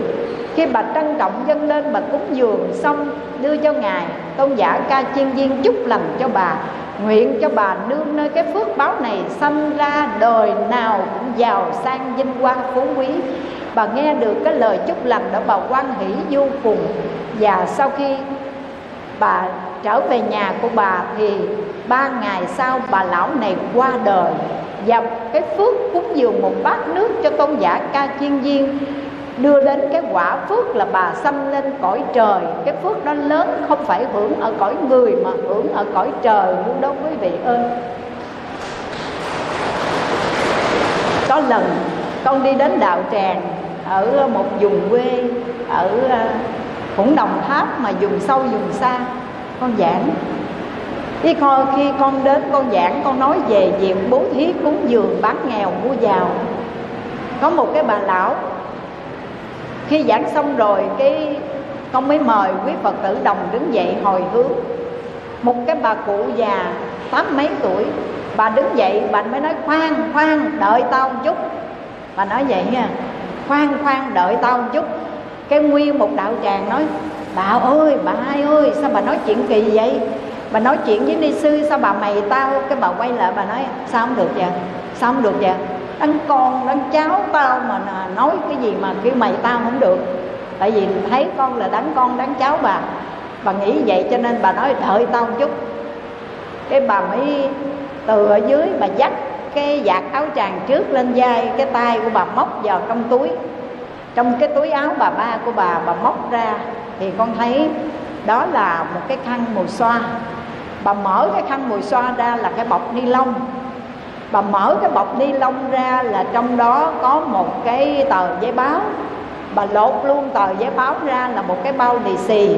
khi bà trân trọng dâng lên bà cúng dường xong, đưa cho ngài, tôn giả ca chiên viên chúc lành cho bà, nguyện cho bà nương nơi cái phước báo này sanh ra đời nào cũng giàu sang vinh quang phú quý. Bà nghe được cái lời chúc lành đó, bà quan hỷ vô cùng. Và sau khi bà trở về nhà của bà thì ba ngày sau bà lão này qua đời và cái phước cúng dường một bát nước cho tôn giả ca chiên viên đưa đến cái quả phước là bà sanh lên cõi trời. Cái phước đó lớn không phải hưởng ở cõi người mà hưởng ở cõi trời luôn đó quý vị ơi. Có lần con đi đến đạo tràng ở một vùng quê ở à, cũng đồng tháp mà vùng sâu vùng xa. Con giảng. Khi con khi con đến con giảng, con nói về việc bố thí cúng dường bán nghèo mua giàu. Có một cái bà lão khi giảng xong rồi, cái con mới mời quý phật tử đồng đứng dậy hồi hướng. Một cái bà cụ già, tám mấy tuổi, bà đứng dậy, bà mới nói, khoan khoan, đợi tao một chút. Bà nói vậy nha, khoan khoan, đợi tao một chút. Cái nguyên một đạo tràng nói, bà ơi, bà hai ơi, sao bà nói chuyện kỳ vậy? Bà nói chuyện với ni sư, sao bà mày tao? Cái bà quay lại bà nói, sao không được vậy? Sao không được vậy? Đấng con đấng cháu tao mà nói cái gì mà kêu mày tao không được. Tại vì thấy con là đấng con đấng cháu bà. Bà nghĩ vậy cho nên bà nói, đợi tao một chút. Cái bà mới từ ở dưới bà dắt cái giặt áo tràng trước lên vai cái tay của bà móc vào trong túi. Trong cái túi áo bà ba của bà bà móc ra thì con thấy đó là một cái khăn mùi xoa. Bà mở cái khăn mùi xoa ra là cái bọc ni lông bà mở cái bọc ni lông ra là trong đó có một cái tờ giấy báo. Bà lột luôn tờ giấy báo ra là một cái bao lì xì.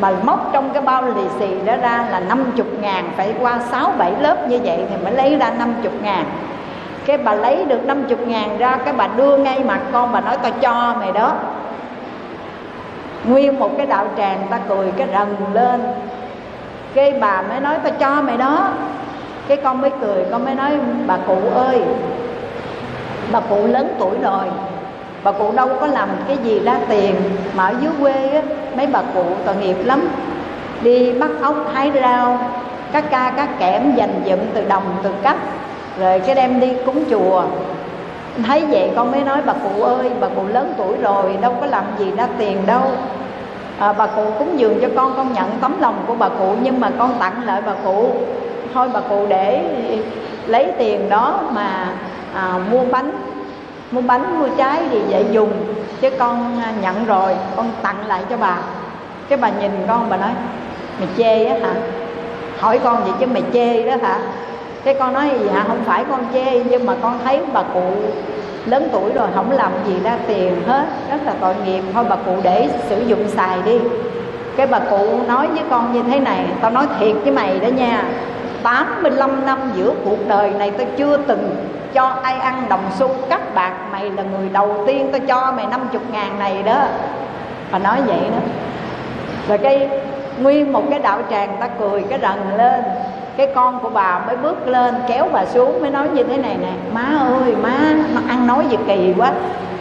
Bà móc trong cái bao lì xì đó ra là 50 ngàn, phải qua 6 7 lớp như vậy thì mới lấy ra 50 ngàn. Cái bà lấy được 50 ngàn ra, cái bà đưa ngay mặt con bà nói, tao cho mày đó. Nguyên một cái đạo tràng ta cười cái rần lên. Cái bà mới nói, tao cho mày đó cái con mới cười con mới nói bà cụ ơi bà cụ lớn tuổi rồi bà cụ đâu có làm cái gì ra tiền mà ở dưới quê á mấy bà cụ tội nghiệp lắm. Đi bắt ốc hái rau các ca các kẽm dành dụm từ đồng từ cách rồi cái đem đi cúng chùa. Thấy vậy con mới nói bà cụ ơi bà cụ lớn tuổi rồi đâu có làm gì ra tiền đâu. À, bà cụ cúng dường cho con con nhận tấm lòng của bà cụ nhưng mà con tặng lại bà cụ thôi bà cụ để lấy tiền đó mà à, mua bánh. Mua bánh mua trái gì vậy dùng. Chứ con à, nhận rồi con tặng lại cho bà. Cái bà nhìn con bà nói mày chê á hả? Hỏi con vậy chứ mày chê đó hả? Cái con nói dạ không phải con chê nhưng mà con thấy bà cụ lớn tuổi rồi không làm gì ra tiền hết. Rất là tội nghiệp. Thôi bà cụ để sử dụng xài đi. Cái bà cụ nói với con như thế này tao nói thiệt với mày đó nha. 85 năm giữa cuộc đời này tôi chưa từng cho ai ăn đồng xu cắt bạc. Mày là người đầu tiên tôi cho mày 50 ngàn này đó. Và nói vậy đó. Rồi cái nguyên một cái đạo tràng ta cười cái rần lên. Cái con của bà mới bước lên, kéo bà xuống, mới nói như thế này nè. Má ơi, má, nó ăn nói gì kỳ quá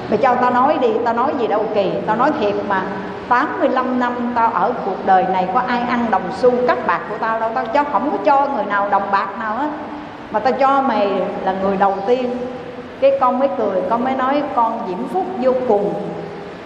mày cho tao nói đi, tao nói gì đâu kỳ. Tao nói thiệt mà 85 năm tao ở cuộc đời này, có ai ăn đồng xu cắt bạc của tao đâu. Tao cho, không có cho người nào đồng bạc nào hết. Mà tao cho mày là người đầu tiên. Cái con mới cười, con mới nói, con diễm phúc vô cùng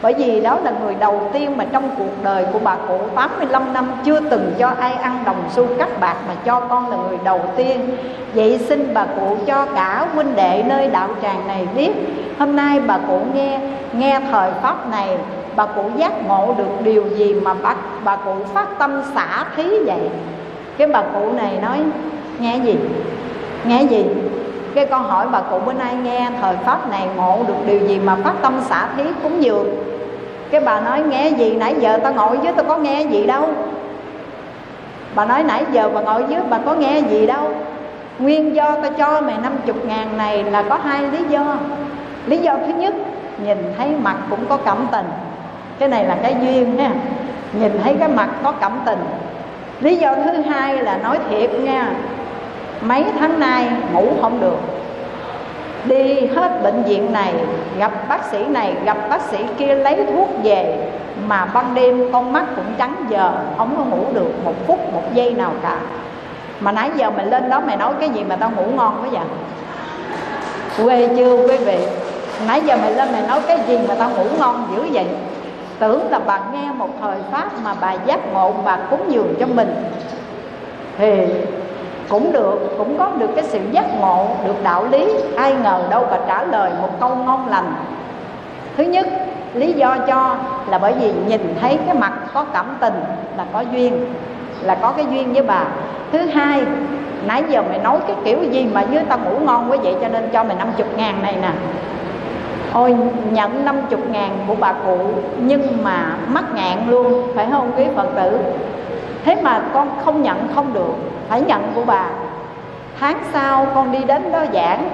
bởi vì đó là người đầu tiên mà trong cuộc đời của bà cụ 85 năm chưa từng cho ai ăn đồng xu cắt bạc mà cho con là người đầu tiên vậy xin bà cụ cho cả huynh đệ nơi đạo tràng này biết. Hôm nay bà cụ nghe nghe thời pháp này bà cụ giác ngộ được điều gì mà bà, bà cụ phát tâm xả thí vậy? Cái bà cụ này nói nghe gì? Nghe gì? Cái con hỏi bà cụ bữa nay nghe thời pháp này ngộ được điều gì mà phát tâm xả thí cúng dường? Cái bà nói, nghe gì nãy giờ tao ngồi dưới tao có nghe gì đâu. Bà nói, nãy giờ bà ngồi dưới bà có nghe gì đâu. Nguyên do tao cho mày 50 ngàn này là có hai lý do. Lý do thứ nhất, nhìn thấy mặt cũng có cảm tình. Cái này là cái duyên ha nhìn thấy cái mặt có cảm tình. Lý do thứ hai là nói thiệt nha, mấy tháng nay ngủ không được đi hết bệnh viện này, gặp bác sĩ này, gặp bác sĩ kia lấy thuốc về, mà ban đêm con mắt cũng trắng giờ, không có ngủ được một phút, một giây nào cả. Mà nãy giờ mày lên đó mày nói cái gì mà tao ngủ ngon quá vậy? Quê chưa quý vị nãy giờ mày lên mày nói cái gì mà tao ngủ ngon dữ vậy? Tưởng là bà nghe một thời pháp mà bà giác ngộ, bà cúng dường cho mình. Thì cũng được, cũng có được cái sự giác ngộ, được đạo lý, ai ngờ đâu và trả lời một câu ngon lành. Thứ nhất, lý do cho là bởi vì nhìn thấy cái mặt có cảm tình là có duyên, là có cái duyên với bà. Thứ hai, nãy giờ mày nói cái kiểu gì mà với tao ngủ ngon quá vậy cho nên cho mày 50 ngàn này nè. Ôi, nhận 50 ngàn của bà cụ Nhưng mà mắc ngạn luôn, Phải không quý Phật tử? Thế mà con không nhận không được, Phải nhận của bà. Tháng sau con đi đến đó giảng,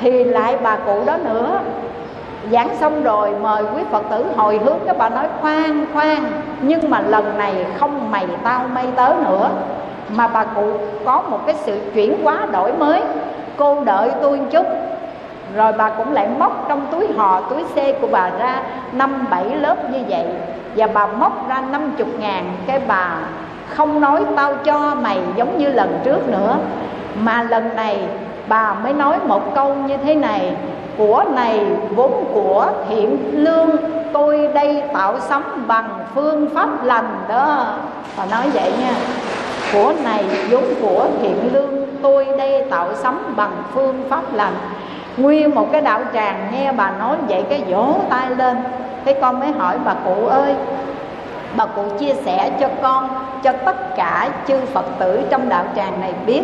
Thì lại bà cụ đó nữa. Giảng xong rồi mời quý Phật tử hồi hướng Các bà nói, khoan khoan, Nhưng mà lần này không mày tao mây tớ nữa. Mà bà cụ có một cái sự chuyển hóa đổi mới, cô đợi tôi một chút. Rồi bà cũng lại móc trong túi hò, túi xe của bà ra năm bảy lớp như vậy. Và bà móc ra năm chục ngàn cái bà không nói tao cho mày giống như lần trước nữa. Mà lần này, bà mới nói một câu như thế này, của này vốn của thiện lương, tôi đây tạo sống bằng phương pháp lành đó. Bà nói vậy nha. Của này vốn của thiện lương, tôi đây tạo sống bằng phương pháp lành. Nguyên một cái đạo tràng nghe bà nói vậy cái vỗ tay lên. Thế con mới hỏi bà cụ ơi bà cụ chia sẻ cho con, cho tất cả chư phật tử trong đạo tràng này biết.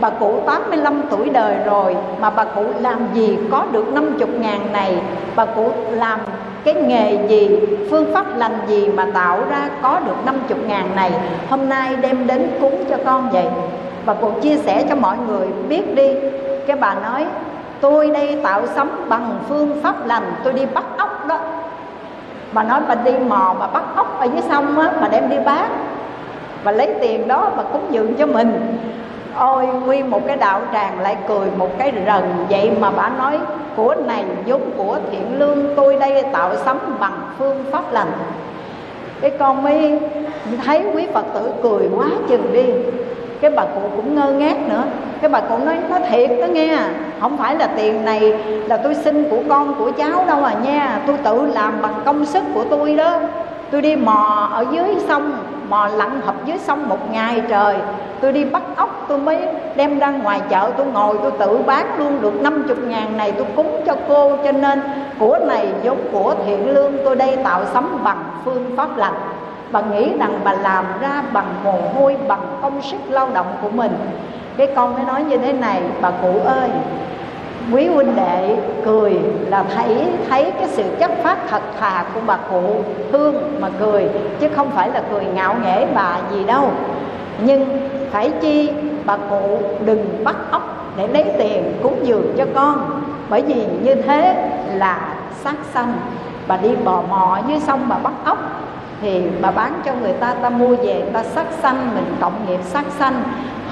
Bà cụ 85 tuổi đời rồi mà bà cụ làm gì có được 50 ngàn này? Bà cụ làm cái nghề gì, phương pháp lành gì mà tạo ra có được 50 ngàn này? Hôm nay đem đến cúng cho con vậy. Bà cụ chia sẻ cho mọi người biết đi. Cái bà nói, tôi đây tạo sống bằng phương pháp lành tôi đi bắt ốc đó bà nói bà đi mò, bà bắt ốc ở dưới sông á, bà đem đi bán. Và lấy tiền đó bà cúng dường cho mình. Ôi nguyên một cái đạo tràng lại cười một cái rần. Vậy mà bà nói, của này vốn của thiện lương, tôi đây tạo sấm bằng phương pháp lành. Cái con mới thấy quý phật tử cười quá chừng đi. Cái bà cụ cũng ngơ ngác nữa cái bà cụ nói nó thiệt đó nghe, không phải là tiền này là tôi xin của con của cháu đâu à nha, tôi tự làm bằng công sức của tôi đó. Tôi đi mò ở dưới sông, mò lặn hợp dưới sông một ngày trời. Tôi đi bắt ốc, tôi mới đem ra ngoài chợ, tôi ngồi, tôi tự bán luôn được 50 ngàn này tôi cúng cho cô. Cho nên của này giống của thiện lương tôi đây tạo sống bằng phương pháp lành. Bà nghĩ rằng bà làm ra bằng mồ hôi, bằng công sức lao động của mình cái con mới nói như thế này, bà cụ ơi, quý huynh đệ cười là thấy thấy cái sự chất phát thật thà của bà cụ thương mà cười, chứ không phải là cười ngạo nghễ bà gì đâu. Nhưng phải chi bà cụ đừng bắt ốc để lấy tiền cúng dường cho con, bởi vì như thế là sát sanh. Bà đi bò mò dưới sông bà bắt ốc, thì bà bán cho người ta ta mua về, ta sát sanh, mình cộng nghiệp sát sanh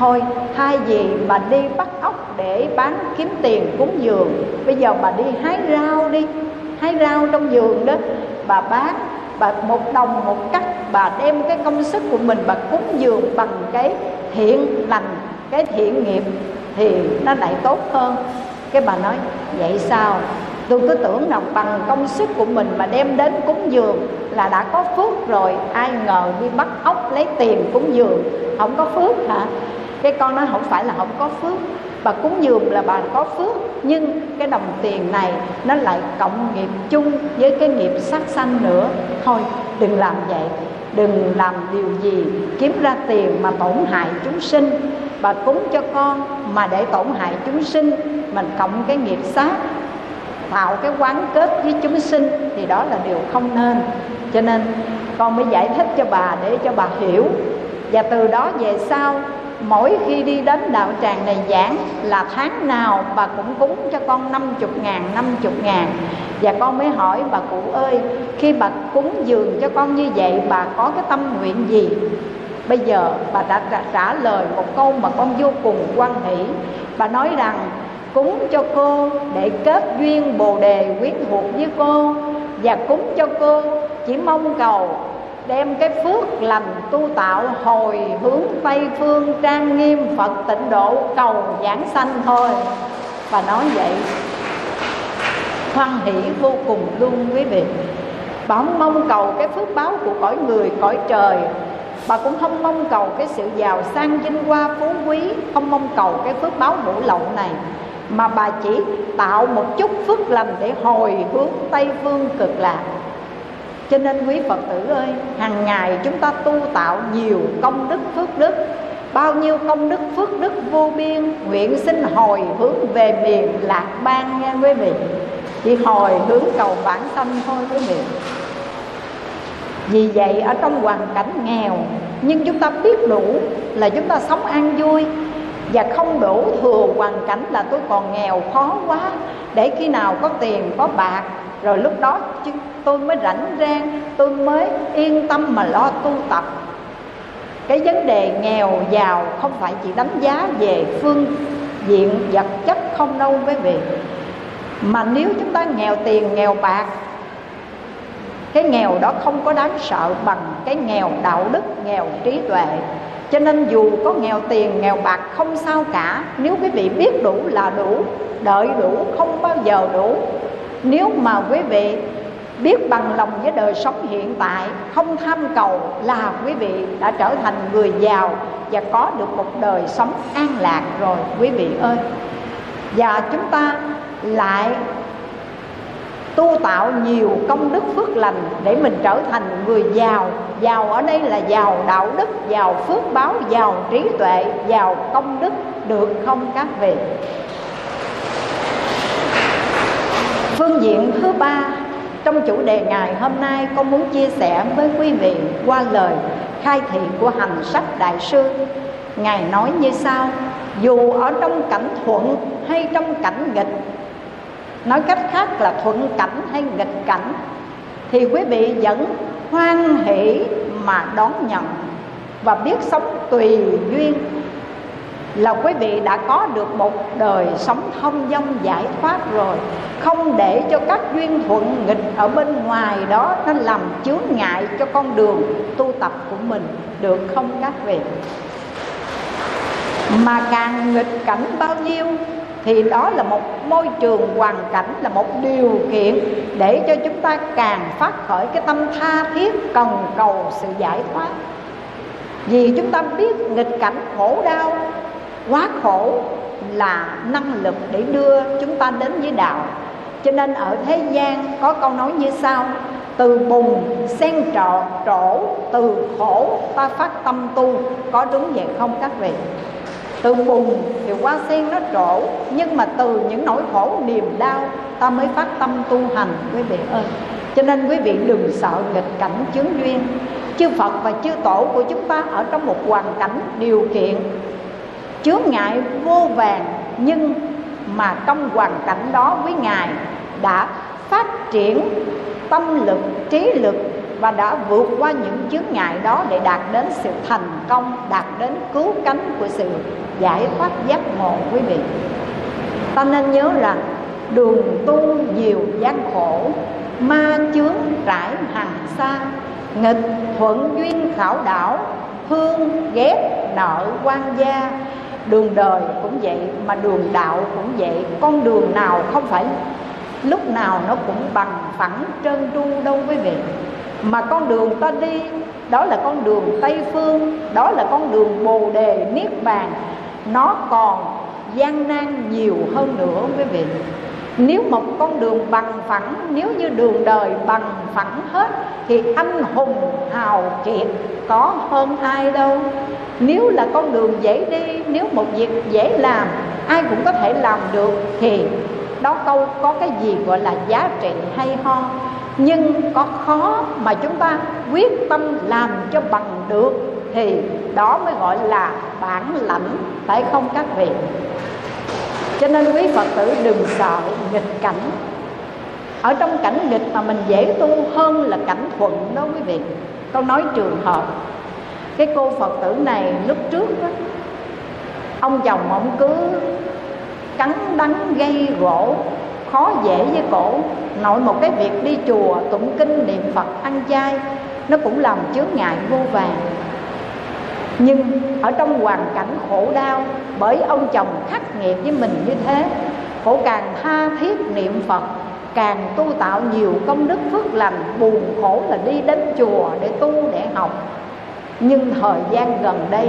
thôi thay vì bà đi bắt ốc để bán kiếm tiền cúng giường bây giờ bà đi hái rau đi, hái rau trong vườn đó. Bà bán, bà một đồng một cắt, bà đem cái công sức của mình bà cúng dường bằng cái thiện lành, cái thiện nghiệp thì nó lại tốt hơn. Cái bà nói, vậy sao? Tôi cứ tưởng rằng bằng công sức của mình mà đem đến cúng dường là đã có phước rồi. Ai ngờ đi bắt ốc lấy tiền cúng dường, không có phước hả? Cái con nói không phải là không có phước. Bà cúng dường là bà có phước, nhưng cái đồng tiền này nó lại cộng nghiệp chung với cái nghiệp sát sanh nữa. Thôi, đừng làm vậy. Đừng làm điều gì kiếm ra tiền mà tổn hại chúng sinh. Bà cúng cho con mà để tổn hại chúng sinh, mình cộng cái nghiệp sát, tạo cái quán kết với chúng sinh thì đó là điều không nên. Cho nên con mới giải thích cho bà để cho bà hiểu. Và từ đó về sau mỗi khi đi đến đạo tràng này giảng là tháng nào bà cũng cúng cho con 50 ngàn 50 ngàn. Và con mới hỏi bà cụ ơi, khi bà cúng dường cho con như vậy, bà có cái tâm nguyện gì? Bây giờ bà đã trả lời một câu mà con vô cùng quan hỷ. Bà nói rằng, cúng cho cô để kết duyên bồ đề quyến thuộc với cô, và cúng cho cô chỉ mong cầu đem cái phước lành tu tạo hồi hướng tây phương trang nghiêm phật tịnh độ cầu giảng sanh thôi. Và nói vậy, hoan hỷ vô cùng luôn quý vị. Bà không mong cầu cái phước báo của cõi người, cõi trời. Bà cũng không mong cầu cái sự giàu sang vinh hoa phú quý. Không mong cầu cái phước báo ngũ lậu này. Mà bà chỉ tạo một chút phước lành để hồi hướng tây phương cực lạc cho nên quý phật tử ơi, hàng ngày chúng ta tu tạo nhiều công đức phước đức. Bao nhiêu công đức phước đức vô biên, nguyện xin hồi hướng về miền lạc ban nha quý vị. Chỉ hồi hướng cầu bản sanh thôi quý vị. Vì vậy ở trong hoàn cảnh nghèo, nhưng chúng ta biết đủ là chúng ta sống an vui. Và không đổ thừa hoàn cảnh là tôi còn nghèo khó quá. Để khi nào có tiền, có bạc, rồi lúc đó tôi mới rảnh rang, tôi mới yên tâm mà lo tu tập. Cái vấn đề nghèo giàu không phải chỉ đánh giá về phương diện vật chất không đâu quý vị. Mà nếu chúng ta nghèo tiền, nghèo bạc, cái nghèo đó không có đáng sợ bằng cái nghèo đạo đức, nghèo trí tuệ. Cho nên dù có nghèo tiền, nghèo bạc không sao cả. Nếu quý vị biết đủ là đủ, đợi đủ, không bao giờ đủ. Nếu mà quý vị biết bằng lòng với đời sống hiện tại, không tham cầu là quý vị đã trở thành người giàu và có được một đời sống an lạc rồi, quý vị ơi. Và chúng ta lại tu tạo nhiều công đức phước lành để mình trở thành người giàu. Giàu ở đây là giàu đạo đức, giàu phước báo, giàu trí tuệ, giàu công đức được không các vị? Phương diện thứ ba trong chủ đề ngày hôm nay, con muốn chia sẻ với quý vị qua lời khai thị của hành sách đại sư. Ngài nói như sau, dù ở trong cảnh thuận hay trong cảnh nghịch, nói cách khác là thuận cảnh hay nghịch cảnh, thì quý vị vẫn hoan hỷ mà đón nhận và biết sống tùy duyên là quý vị đã có được một đời sống thông dong giải thoát rồi. Không để cho các duyên thuận nghịch ở bên ngoài đó, nó làm chướng ngại cho con đường tu tập của mình. Được không các vị? Mà càng nghịch cảnh bao nhiêu, thì đó là một môi trường hoàn cảnh, là một điều kiện để cho chúng ta càng phát khởi cái tâm tha thiết cần cầu sự giải thoát. Vì chúng ta biết nghịch cảnh khổ đau quá khổ là năng lực để đưa chúng ta đến với đạo. Cho nên ở thế gian có câu nói như sau, từ bùn sen trọ, trổ, từ khổ ta phát tâm tu. Có đúng vậy không các vị? Từ bùn thì hoa sen nó trổ, nhưng mà từ những nỗi khổ, niềm đau ta mới phát tâm tu hành, quý vị ơi. Cho nên quý vị đừng sợ nghịch cảnh chướng duyên. Chư Phật và chư Tổ của chúng ta ở trong một hoàn cảnh điều kiện chướng ngại vô vàng, nhưng mà trong hoàn cảnh đó với ngài đã phát triển tâm lực, trí lực và đã vượt qua những chướng ngại đó để đạt đến sự thành công, đạt đến cứu cánh của sự giải thoát giác ngộ quý vị. Ta nên nhớ rằng đường tu nhiều gian khổ, ma chướng trải hàng xa, nghịch thuận duyên khảo đảo thương ghét nợ quan gia đường đời cũng vậy, mà đường đạo cũng vậy. Con đường nào không phải lúc nào nó cũng bằng phẳng trơn tru đâu quý vị. Mà con đường ta đi, đó là con đường tây phương, đó là con đường bồ đề niết bàn. Nó còn gian nan nhiều hơn nữa quý vị nếu một con đường bằng phẳng, nếu như đường đời bằng phẳng hết, thì anh hùng hào kiệt có hơn ai đâu. Nếu là con đường dễ đi, nếu một việc dễ làm, ai cũng có thể làm được, thì đó câu có cái gì gọi là giá trị hay ho. Nhưng có khó mà chúng ta quyết tâm làm cho bằng được, thì đó mới gọi là bản lãnh, phải không các vị? Cho nên quý phật tử đừng sợ nghịch cảnh. Ở trong cảnh nghịch mà mình dễ tu hơn là cảnh thuận đó quý vị. Tôi nói trường hợp. Cái cô phật tử này lúc trước đó, ông chồng ông cứ cắn đắng gây gỗ khó dễ với cổ. Nội một cái việc đi chùa tụng kinh niệm phật ăn chay nó cũng làm chướng ngại vô vàng nhưng ở trong hoàn cảnh khổ đau, bởi ông chồng khắc nghiệt với mình như thế cổ càng tha thiết niệm phật, càng tu tạo nhiều công đức phước lành, buồn khổ là đi đến chùa để tu, để học. Nhưng thời gian gần đây,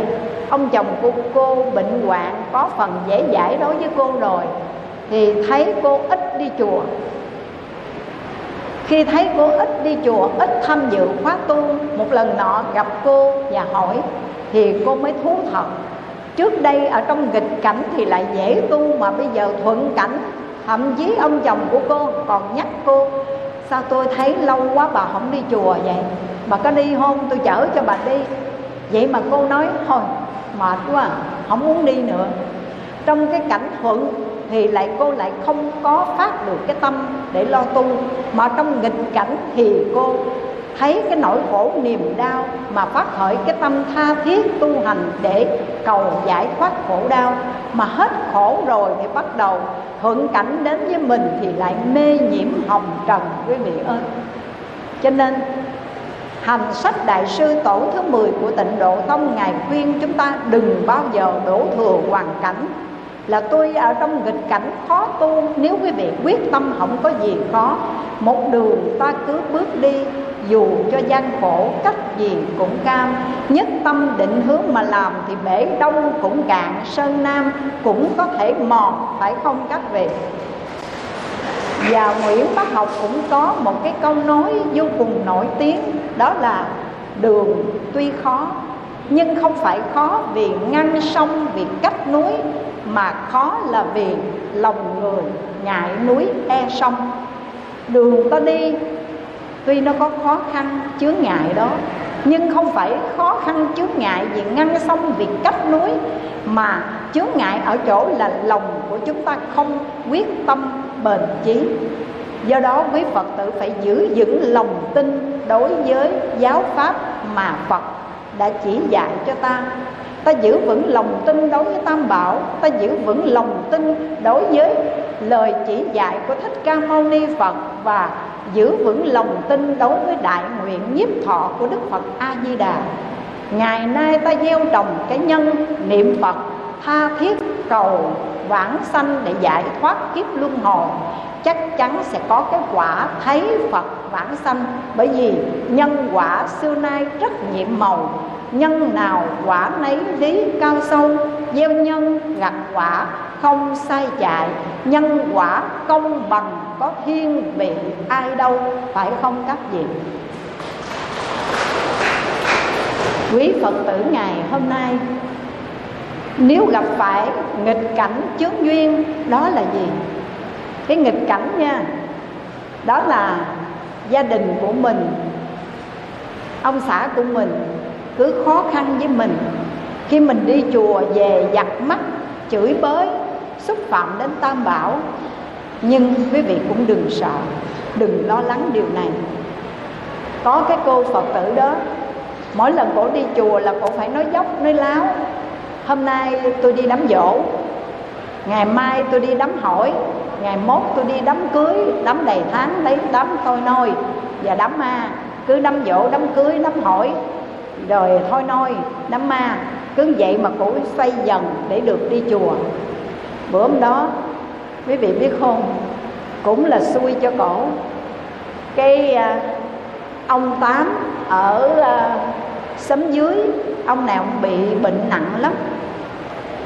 ông chồng của cô bệnh hoạn, có phần dễ dãi đối với cô rồi, thì thấy cô ít đi chùa. Khi thấy cô ít đi chùa, ít tham dự khóa tu, một lần nọ gặp cô và hỏi thì cô mới thú thật. Trước đây ở trong nghịch cảnh thì lại dễ tu, mà bây giờ thuận cảnh, thậm chí ông chồng của cô còn nhắc cô, sao tôi thấy lâu quá bà không đi chùa vậy? Bà có đi không? Tôi chở cho bà đi. Vậy mà cô nói, thôi, mệt quá, không muốn đi nữa. Trong cái cảnh thuận thì lại cô lại không có phát được cái tâm để lo tu, mà trong nghịch cảnh thì cô thấy cái nỗi khổ niềm đau mà phát khởi cái tâm tha thiết tu hành để cầu giải thoát khổ đau mà hết khổ rồi thì bắt đầu thuận cảnh đến với mình thì lại mê nhiễm hồng trần, quý vị ơi. Cho nên, Hành sách Đại sư Tổ thứ 10 của tịnh Độ Tông Ngài khuyên chúng ta đừng bao giờ đổ thừa hoàn cảnh. Là tôi ở trong nghịch cảnh khó tu. Nếu quý vị quyết tâm không có gì khó, Một đường ta cứ bước đi, Dù cho gian khổ, cách gì cũng cam. Nhất tâm định hướng mà làm Thì bể đông cũng cạn, Sơn Nam cũng có thể mòn, Phải không các vị? Và Nguyễn Bắc Học cũng có một cái câu nói vô cùng nổi tiếng, đó là đường tuy khó, nhưng không phải khó vì ngăn sông, vì cách núi mà khó là vì lòng người ngại núi e sông. Đường ta đi, tuy nó có khó khăn, chướng ngại đó, nhưng không phải khó khăn, chướng ngại vì ngăn sông, vì cách núi, mà chướng ngại ở chỗ là lòng của chúng ta không quyết tâm bền chí. Do đó, quý phật tử phải giữ vững lòng tin đối với giáo pháp mà phật đã chỉ dạy cho ta ta giữ vững lòng tin đối với tam bảo, ta giữ vững lòng tin đối với lời chỉ dạy của thích ca mâu ni phật và giữ vững lòng tin đối với đại nguyện nhiếp thọ của đức phật a di đà ngày nay ta gieo trồng cái nhân niệm phật, tha thiết cầu vãng sanh để giải thoát kiếp luân hồi. Chắc chắn sẽ có cái quả thấy Phật vãng sanh, bởi vì nhân quả xưa nay rất nhiệm màu nhân nào quả nấy lý cao sâu, gieo nhân gặt quả không sai chạy, nhân quả công bằng có thiên vị ai đâu, phải không các vị? Quý phật tử, ngày hôm nay, nếu gặp phải nghịch cảnh chướng duyên, đó là gì? Cái nghịch cảnh nha, đó là gia đình của mình, ông xã của mình cứ khó khăn với mình. Khi mình đi chùa về giặt mắt, chửi bới, xúc phạm đến tam bảo. Nhưng quý vị cũng đừng sợ, đừng lo lắng điều này. Có cái cô phật tử đó, mỗi lần cổ đi chùa là cổ phải nói dốc, nói láo. Hôm nay tôi đi đám dỗ, ngày mai tôi đi đám hỏi, ngày mốt tôi đi đám cưới, đám đầy tháng lấy đám tôi nôi và đám ma. Cứ đám dỗ, đám cưới, đám hỏi rồi thôi nôi đám ma cứ vậy mà cũng xây dần để được đi chùa. Bữa hôm đó quý vị biết không cũng là xui cho cổ. Cái à, ông tám ở à, xóm dưới ông nào ông bị bệnh nặng lắm.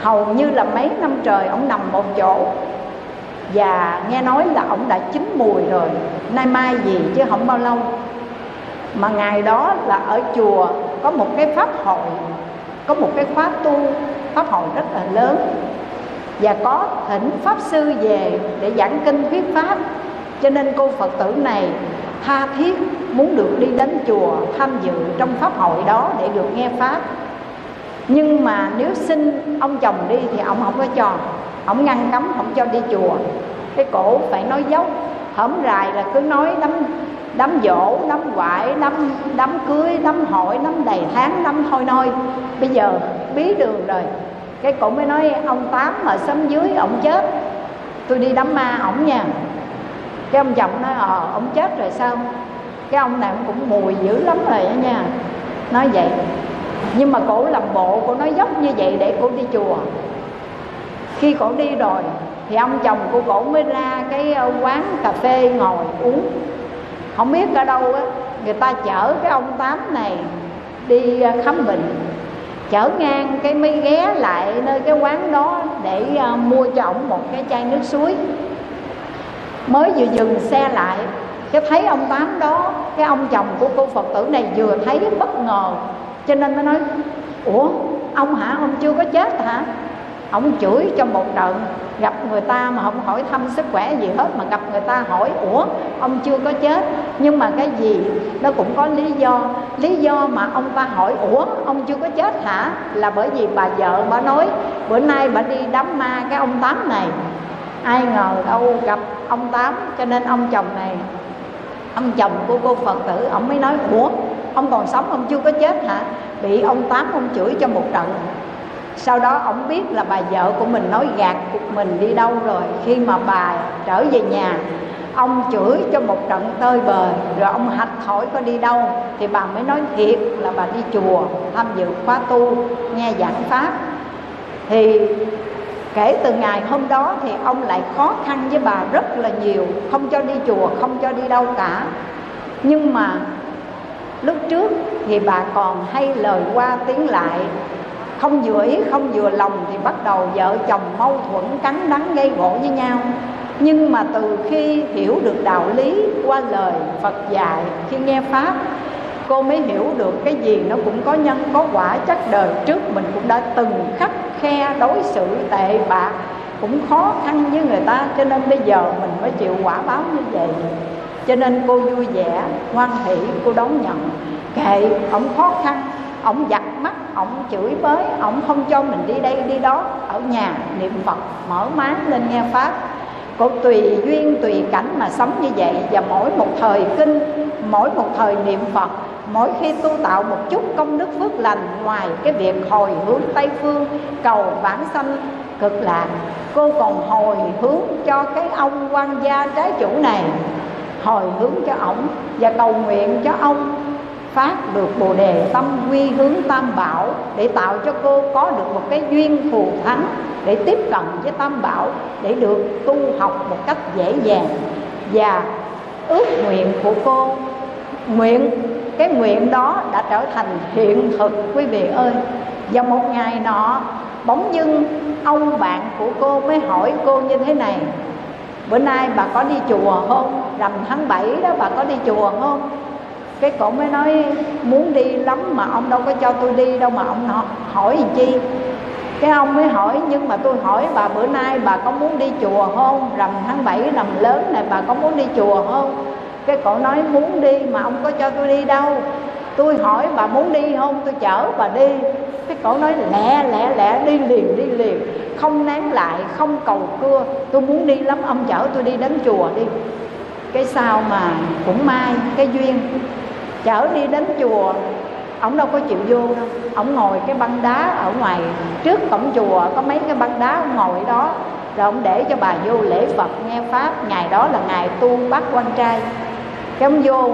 Hầu như là mấy năm trời ông nằm một chỗ. Và nghe nói là ông đã chín mùi rồi nay mai gì chứ không bao lâu. Mà ngày đó là ở chùa có một cái pháp hội, có một cái khóa tu, pháp hội rất là lớn. Và có thỉnh pháp sư về để giảng kinh thuyết pháp. Cho nên cô phật tử này tha thiết muốn được đi đến chùa tham dự trong pháp hội đó để được nghe pháp. Nhưng mà nếu xin ông chồng đi thì ông không có cho. Ông ngăn cấm, không cho đi chùa. Cái cổ phải nói dốc, hổm rài là cứ nói đấm đám dỗ, đám quải, đám đám cưới, đám hội, đám đầy tháng, đám thôi nôi bây giờ bí đường rồi. Cái cổ mới nói, ông tám mà sống dưới, ông chết. Tôi đi đám ma ổng nha. Cái ông chồng nói ờ ông chết rồi sao? Cái ông này cũng mùi dữ lắm rồi đó nha. Nói vậy. Nhưng mà cổ làm bộ, cổ nói dốc như vậy để cổ đi chùa. Khi cổ đi rồi, thì ông chồng của cổ mới ra cái ờ, quán cà phê ngồi uống không biết ở đâu á, người ta chở cái ông tám này đi à, khám bệnh. Chở ngang cái mới ghé lại nơi cái quán đó để à, mua cho ổng một cái chai nước suối. Mới vừa dừng xe lại, cái thấy ông tám đó, cái ông chồng của cô phật tử này vừa thấy bất ngờ. Cho nên mới nói, ủa, ông hả? Ông chưa có chết hả? Ông chửi cho một trận gặp người ta mà không hỏi thăm sức khỏe gì hết, mà gặp người ta hỏi, ủa, ông chưa có chết? Nhưng mà cái gì? Nó cũng có lý do. Lý do mà ông ta hỏi, ủa, ông chưa có chết hả? Là bởi vì bà vợ bà nói, bữa nay bà đi đám ma cái ông tám này. Ai ngờ đâu gặp ông tám, cho nên ông chồng này, ông chồng của cô phật tử, ông mới nói, ủa, ông còn sống, ông chưa có chết hả? Bị ông tám ông chửi cho một trận sau đó ông biết là bà vợ của mình nói gạt cuộc mình đi đâu rồi. Khi mà bà trở về nhà, ông chửi cho một trận tơi bời, rồi ông hạch hỏi có đi đâu. Thì bà mới nói thiệt là bà đi chùa, tham dự khóa tu, nghe giảng pháp. Thì kể từ ngày hôm đó thì ông lại khó khăn với bà rất là nhiều. Không cho đi chùa, không cho đi đâu cả. Nhưng mà lúc trước thì bà còn hay lời qua tiếng lại không vừa ý, không vừa lòng thì bắt đầu vợ chồng mâu thuẫn cắn đắng gây gỗ với nhau. Nhưng mà từ khi hiểu được đạo lý qua lời Phật dạy, khi nghe pháp, cô mới hiểu được cái gì nó cũng có nhân, có quả. Chắc đời trước mình cũng đã từng khắc khe đối xử tệ bạc, cũng khó khăn với người ta, cho nên bây giờ mình mới chịu quả báo như vậy. Cho nên cô vui vẻ, hoan hỷ, cô đón nhận. Kệ ông khó khăn ông giặt ổng ông chửi bới ông không cho mình đi đây, đi đó. Ở nhà, niệm phật, mở máng lên nghe pháp. Cô tùy duyên, tùy cảnh mà sống như vậy. Và mỗi một thời kinh, mỗi một thời niệm phật, mỗi khi tu tạo một chút công đức phước lành ngoài cái việc hồi hướng tây phương, cầu vãng sanh cực lạc, cô còn hồi hướng cho cái ông quan gia trái chủ này. Hồi hướng cho ổng và cầu nguyện cho ông phát được bồ đề tâm quy hướng tam bảo để tạo cho cô có được một cái duyên phù thắng để tiếp cận với tam bảo để được tu học một cách dễ dàng. Và ước nguyện của cô, nguyện, cái nguyện đó đã trở thành hiện thực, quý vị ơi. Và một ngày nọ, bỗng dưng ông bạn của cô mới hỏi cô như thế này, bữa nay bà có đi chùa không? Rằm tháng 7 đó bà có đi chùa không? Cái cổ mới nói, muốn đi lắm mà ông đâu có cho tôi đi đâu mà ông hỏi gì chi? Cái ông mới hỏi, nhưng mà tôi hỏi bà bữa nay bà có muốn đi chùa không? Rằm tháng 7 rằm lớn này bà có muốn đi chùa không? Cái cổ nói, muốn đi mà ông có cho tôi đi đâu? Tôi hỏi bà muốn đi không? Tôi chở bà đi. Cái cổ nói, lẹ lẹ lẹ, đi liền đi liền. Không nán lại, không cầu cưa. Tôi muốn đi lắm, ông chở tôi đi đến chùa đi. Cái sao mà cũng may, cái duyên chở đi đến chùa ông đâu có chịu vô đâu. Ông ngồi cái băng đá ở ngoài, trước cổng chùa có mấy cái băng đá ông ngồi đó. Rồi ông để cho bà vô lễ phật nghe pháp. Ngày đó là ngày tu bác quan trai. Cái ông vô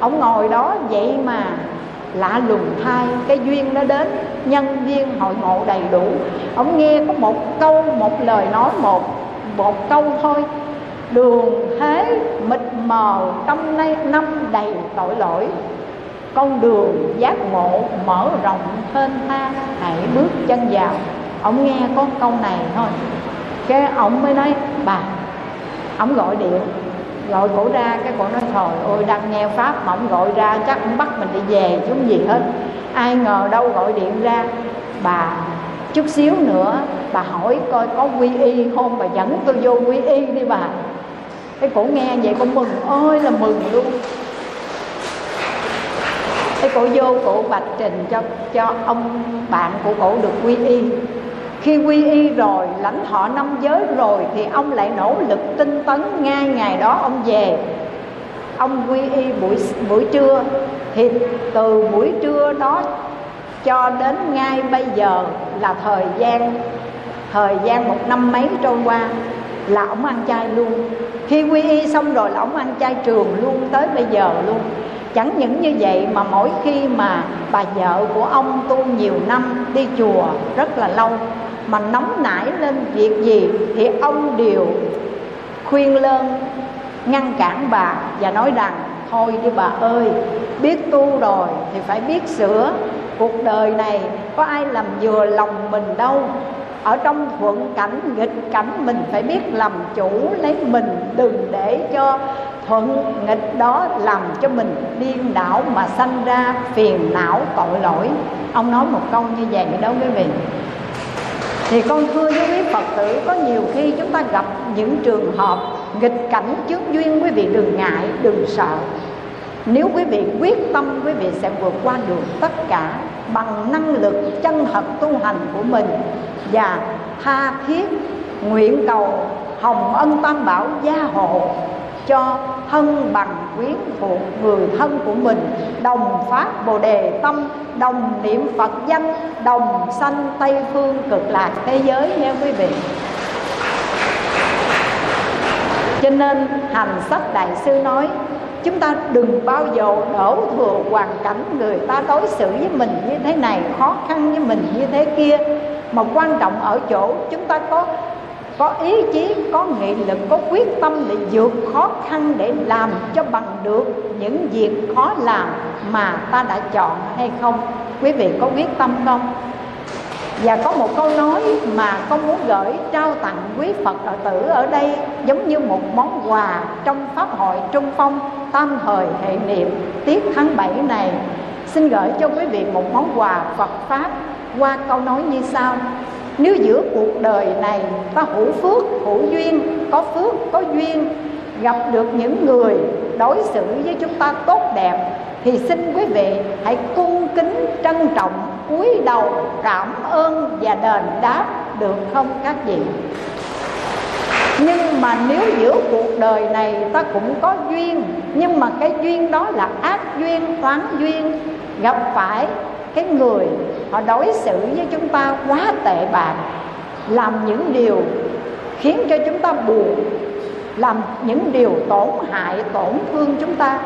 ông ngồi đó vậy mà lạ lùng thay. Cái duyên nó đến, nhân viên hội ngộ đầy đủ. Ông nghe có một câu, một lời nói, một một câu thôi đường thế mịt mờ, trong nay năm đầy tội lỗi. Con đường giác ngộ mở rộng thênh thang, hãy bước chân vào. Ông nghe có câu này thôi. Cái ông mới nói, bà, ông gọi điện. Gọi cổ ra, cái cổ nói, thôi, ôi, đang nghe pháp mà ông gọi ra, chắc ông bắt mình đi về chứ không gì hết. Ai ngờ đâu gọi điện ra, bà, chút xíu nữa bà hỏi coi có quy y không? Bà dẫn tôi vô quy y đi bà cái cổ nghe vậy con mừng. Ơi là mừng luôn. Cái cổ vô cổ bạch trình cho cho ông bạn của cổ được quy y. Khi quy y rồi, lãnh thọ năm giới rồi, thì ông lại nỗ lực tinh tấn ngay ngày đó ông về. Ông quy y buổi buổi trưa. Thì từ buổi trưa đó cho đến ngay bây giờ là thời gian thời gian một năm mấy trôi qua là ông ăn chay luôn. Khi quy y xong rồi là ông ăn chay trường luôn tới bây giờ luôn. Chẳng những như vậy mà mỗi khi mà bà vợ của ông tu nhiều năm đi chùa rất là lâu mà nóng nảy lên việc gì thì ông đều khuyên lơn, ngăn cản bà và nói rằng thôi đi bà ơi biết tu rồi thì phải biết sửa. Cuộc đời này có ai làm vừa lòng mình đâu ở trong thuận cảnh, nghịch cảnh, mình phải biết làm chủ, lấy mình, đừng để cho thuận nghịch đó làm cho mình điên đảo mà sanh ra phiền não tội lỗi. Ông nói một câu như vậy đó quý vị. Thì con thưa với quý phật tử, có nhiều khi chúng ta gặp những trường hợp nghịch cảnh trước duyên, quý vị đừng ngại, đừng sợ nếu quý vị quyết tâm, quý vị sẽ vượt qua được tất cả bằng năng lực chân thật tu hành của mình. Và tha thiết nguyện cầu hồng ân tam bảo gia hộ cho thân bằng quyến thuộc người thân của mình. Đồng phát bồ đề tâm, đồng niệm phật danh, đồng sanh tây phương cực lạc thế giới nha quý vị. Cho nên hành sách đại sư nói chúng ta đừng bao giờ đổ thừa hoàn cảnh người ta đối xử với mình như thế này, khó khăn với mình như thế kia. Mà quan trọng ở chỗ chúng ta có có ý chí, có nghị lực, có quyết tâm để vượt khó khăn, để làm cho bằng được những việc khó làm mà ta đã chọn hay không. Quý vị có quyết tâm không? Và có một câu nói mà con muốn gửi trao tặng quý Phật đạo tử ở đây giống như một món quà trong Pháp hội Trung Phong tam thời hệ niệm tiết tháng 7 này. Xin gửi cho quý vị một món quà Phật Pháp qua câu nói như sau. Nếu giữa cuộc đời này ta hữu phước, hữu duyên, có phước, có duyên Gặp được những người đối xử với chúng ta tốt đẹp Thì xin quý vị hãy cung kính trân trọng cúi đầu cảm ơn và đền đáp được không các vị? Nhưng mà nếu giữa cuộc đời này ta cũng có duyên, nhưng mà cái duyên đó là ác duyên toán duyên, gặp phải cái người họ đối xử với chúng ta quá tệ bạc, làm những điều khiến cho chúng ta buồn, làm những điều tổn hại, tổn thương chúng ta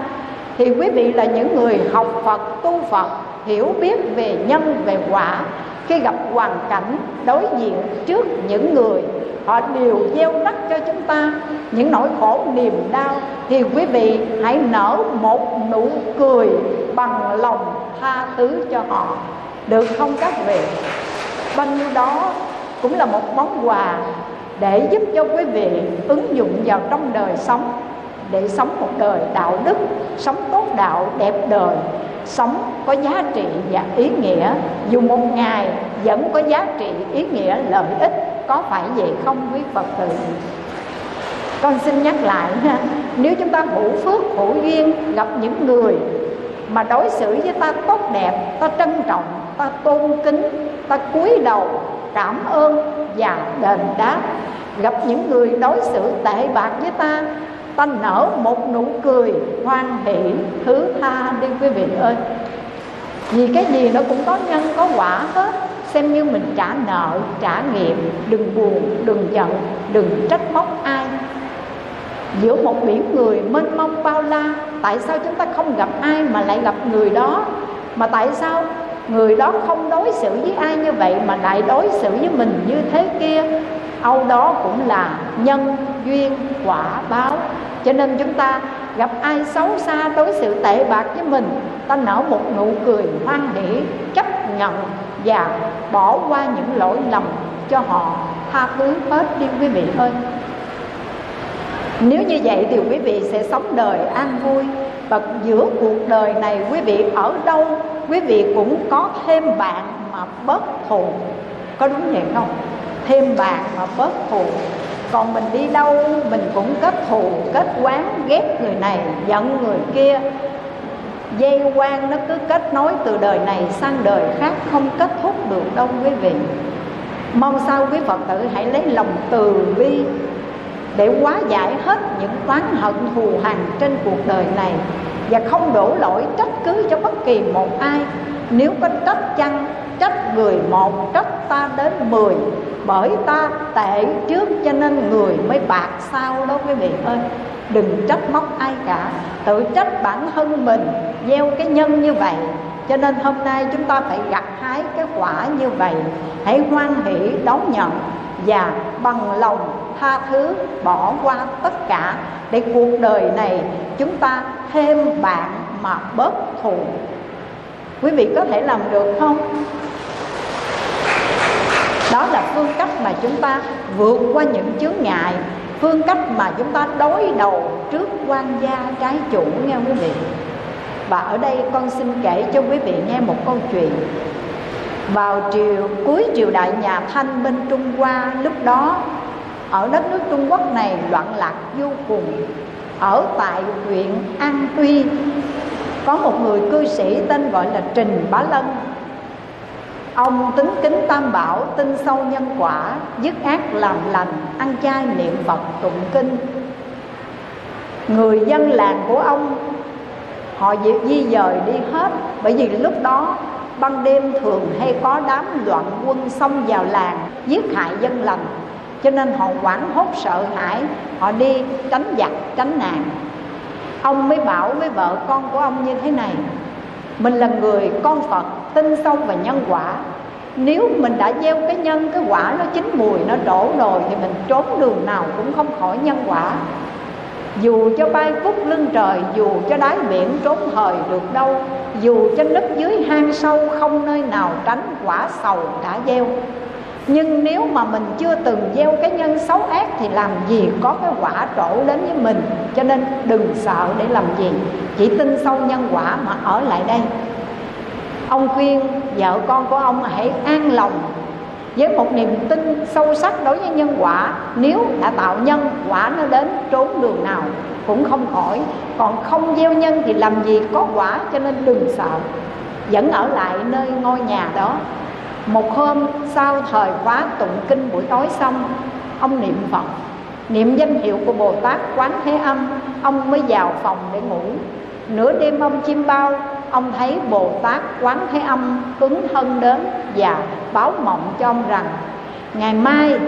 thì quý vị là những người học Phật, tu Phật, hiểu biết về nhân, về quả. Khi gặp hoàn cảnh đối diện trước những người, họ đều gieo rắc cho chúng ta những nỗi khổ niềm đau. Thì quý vị hãy nở một nụ cười bằng lòng tha thứ cho họ. Được không các vị? Bao nhiêu đó cũng là một món quà để giúp cho quý vị ứng dụng vào trong đời sống để sống một đời đạo đức, sống tốt đạo, đẹp đời. Sống có giá trị và ý nghĩa. Dù một ngày vẫn có giá trị, ý nghĩa, lợi ích, có phải vậy không quý phật tử? Con xin nhắc lại ha, nếu chúng ta hữu phước hữu duyên gặp những người mà đối xử với ta tốt đẹp, ta trân trọng, ta tôn kính, ta cúi đầu cảm ơn và đền đáp. Gặp những người đối xử tệ bạc với ta ta nở một nụ cười hoan hỷ thứ tha đi quý vị ơi. Vì cái gì nó cũng có nhân, có quả hết. Xem như mình trả nợ, trả nghiệp, đừng buồn, đừng giận, đừng trách móc ai. Giữa một biển người mênh mông bao la, tại sao chúng ta không gặp ai mà lại gặp người đó? Mà tại sao người đó không đối xử với ai như vậy mà lại đối xử với mình như thế kia? Âu đó cũng là nhân duyên quả báo. Cho nên chúng ta gặp ai xấu xa đối xử tệ bạc với mình, ta nở một nụ cười hoan hỷ, chấp nhận và bỏ qua những lỗi lầm cho họ. Tha thứ hết đi quý vị ơi. Nếu như vậy thì quý vị sẽ sống đời an vui. Và giữa cuộc đời này quý vị ở đâu, quý vị cũng có thêm bạn mà bớt thù. Có đúng vậy không? Thêm bạn mà bớt thù. Còn mình đi đâu, mình cũng kết thù, kết quán, ghét người này, giận người kia. Dây quan nó cứ kết nối từ đời này sang đời khác, không kết thúc được đâu quý vị. Mong sao quý phật tử hãy lấy lòng từ bi để hóa giải hết những toán hận thù hằn trên cuộc đời này. Và không đổ lỗi trách cứ cho bất kỳ một ai. Nếu có trách chăng trách người một trách ta đến mười. Bởi ta tệ trước cho nên người mới bạc sau đó quý vị ơi. Đừng trách móc ai cả. Tự trách bản thân mình, gieo cái nhân như vậy. Cho nên hôm nay chúng ta phải gặt hái cái quả như vậy. Hãy hoan hỷ, đón nhận và bằng lòng tha thứ, bỏ qua tất cả. Để cuộc đời này chúng ta thêm bạn mà bớt thù. Quý vị có thể làm được không? Đó là phương cách mà chúng ta vượt qua những chướng ngại, phương cách mà chúng ta đối đầu trước quan gia trái chủ, nghe quý vị? Và ở đây con xin kể cho quý vị nghe một câu chuyện. Vào triều, cuối triều đại nhà thanh bên trung hoa, lúc đó, ở đất nước trung quốc này loạn lạc vô cùng. Ở tại huyện an tuy, có một người cư sĩ tên gọi là trình bá lân. Ông tính kính tam bảo, tin sâu nhân quả, dứt ác làm lành, ăn chay niệm Phật tụng kinh. người dân làng của ông họ di dời đi hết bởi vì lúc đó ban đêm thường hay có đám loạn quân xông vào làng giết hại dân lành cho nên họ hoảng hốt sợ hãi họ đi tránh giặc tránh nạn ông mới bảo với vợ con của ông như thế này mình là người con phật tin sâu vào nhân quả. Nếu mình đã gieo cái nhân, cái quả nó chín mùi, nó đổ rồi thì mình trốn đường nào cũng không khỏi nhân quả. Dù cho bay phúc lưng trời, dù cho đáy biển trốn thời được đâu, dù cho đất dưới hang sâu không nơi nào tránh quả sầu đã gieo. Nhưng nếu mà mình chưa từng gieo cái nhân xấu ác thì làm gì có cái quả trổ đến với mình? Cho nên đừng sợ để làm gì, chỉ tin sâu nhân quả mà ở lại đây ông khuyên vợ con của ông hãy an lòng với một niềm tin sâu sắc đối với nhân quả. Nếu đã tạo nhân, quả nó đến trốn đường nào cũng không khỏi. Còn không gieo nhân thì làm gì có quả, cho nên đừng sợ. Vẫn ở lại nơi ngôi nhà đó. Một hôm, sau thời khóa tụng kinh buổi tối xong, ông niệm phật. Niệm danh hiệu của bồ tát quán thế âm, ông mới vào phòng để ngủ. Nửa đêm, ông chim bao ông thấy bồ tát quán thế âm ứng thân đến và báo mộng cho ông rằng, ngày mai,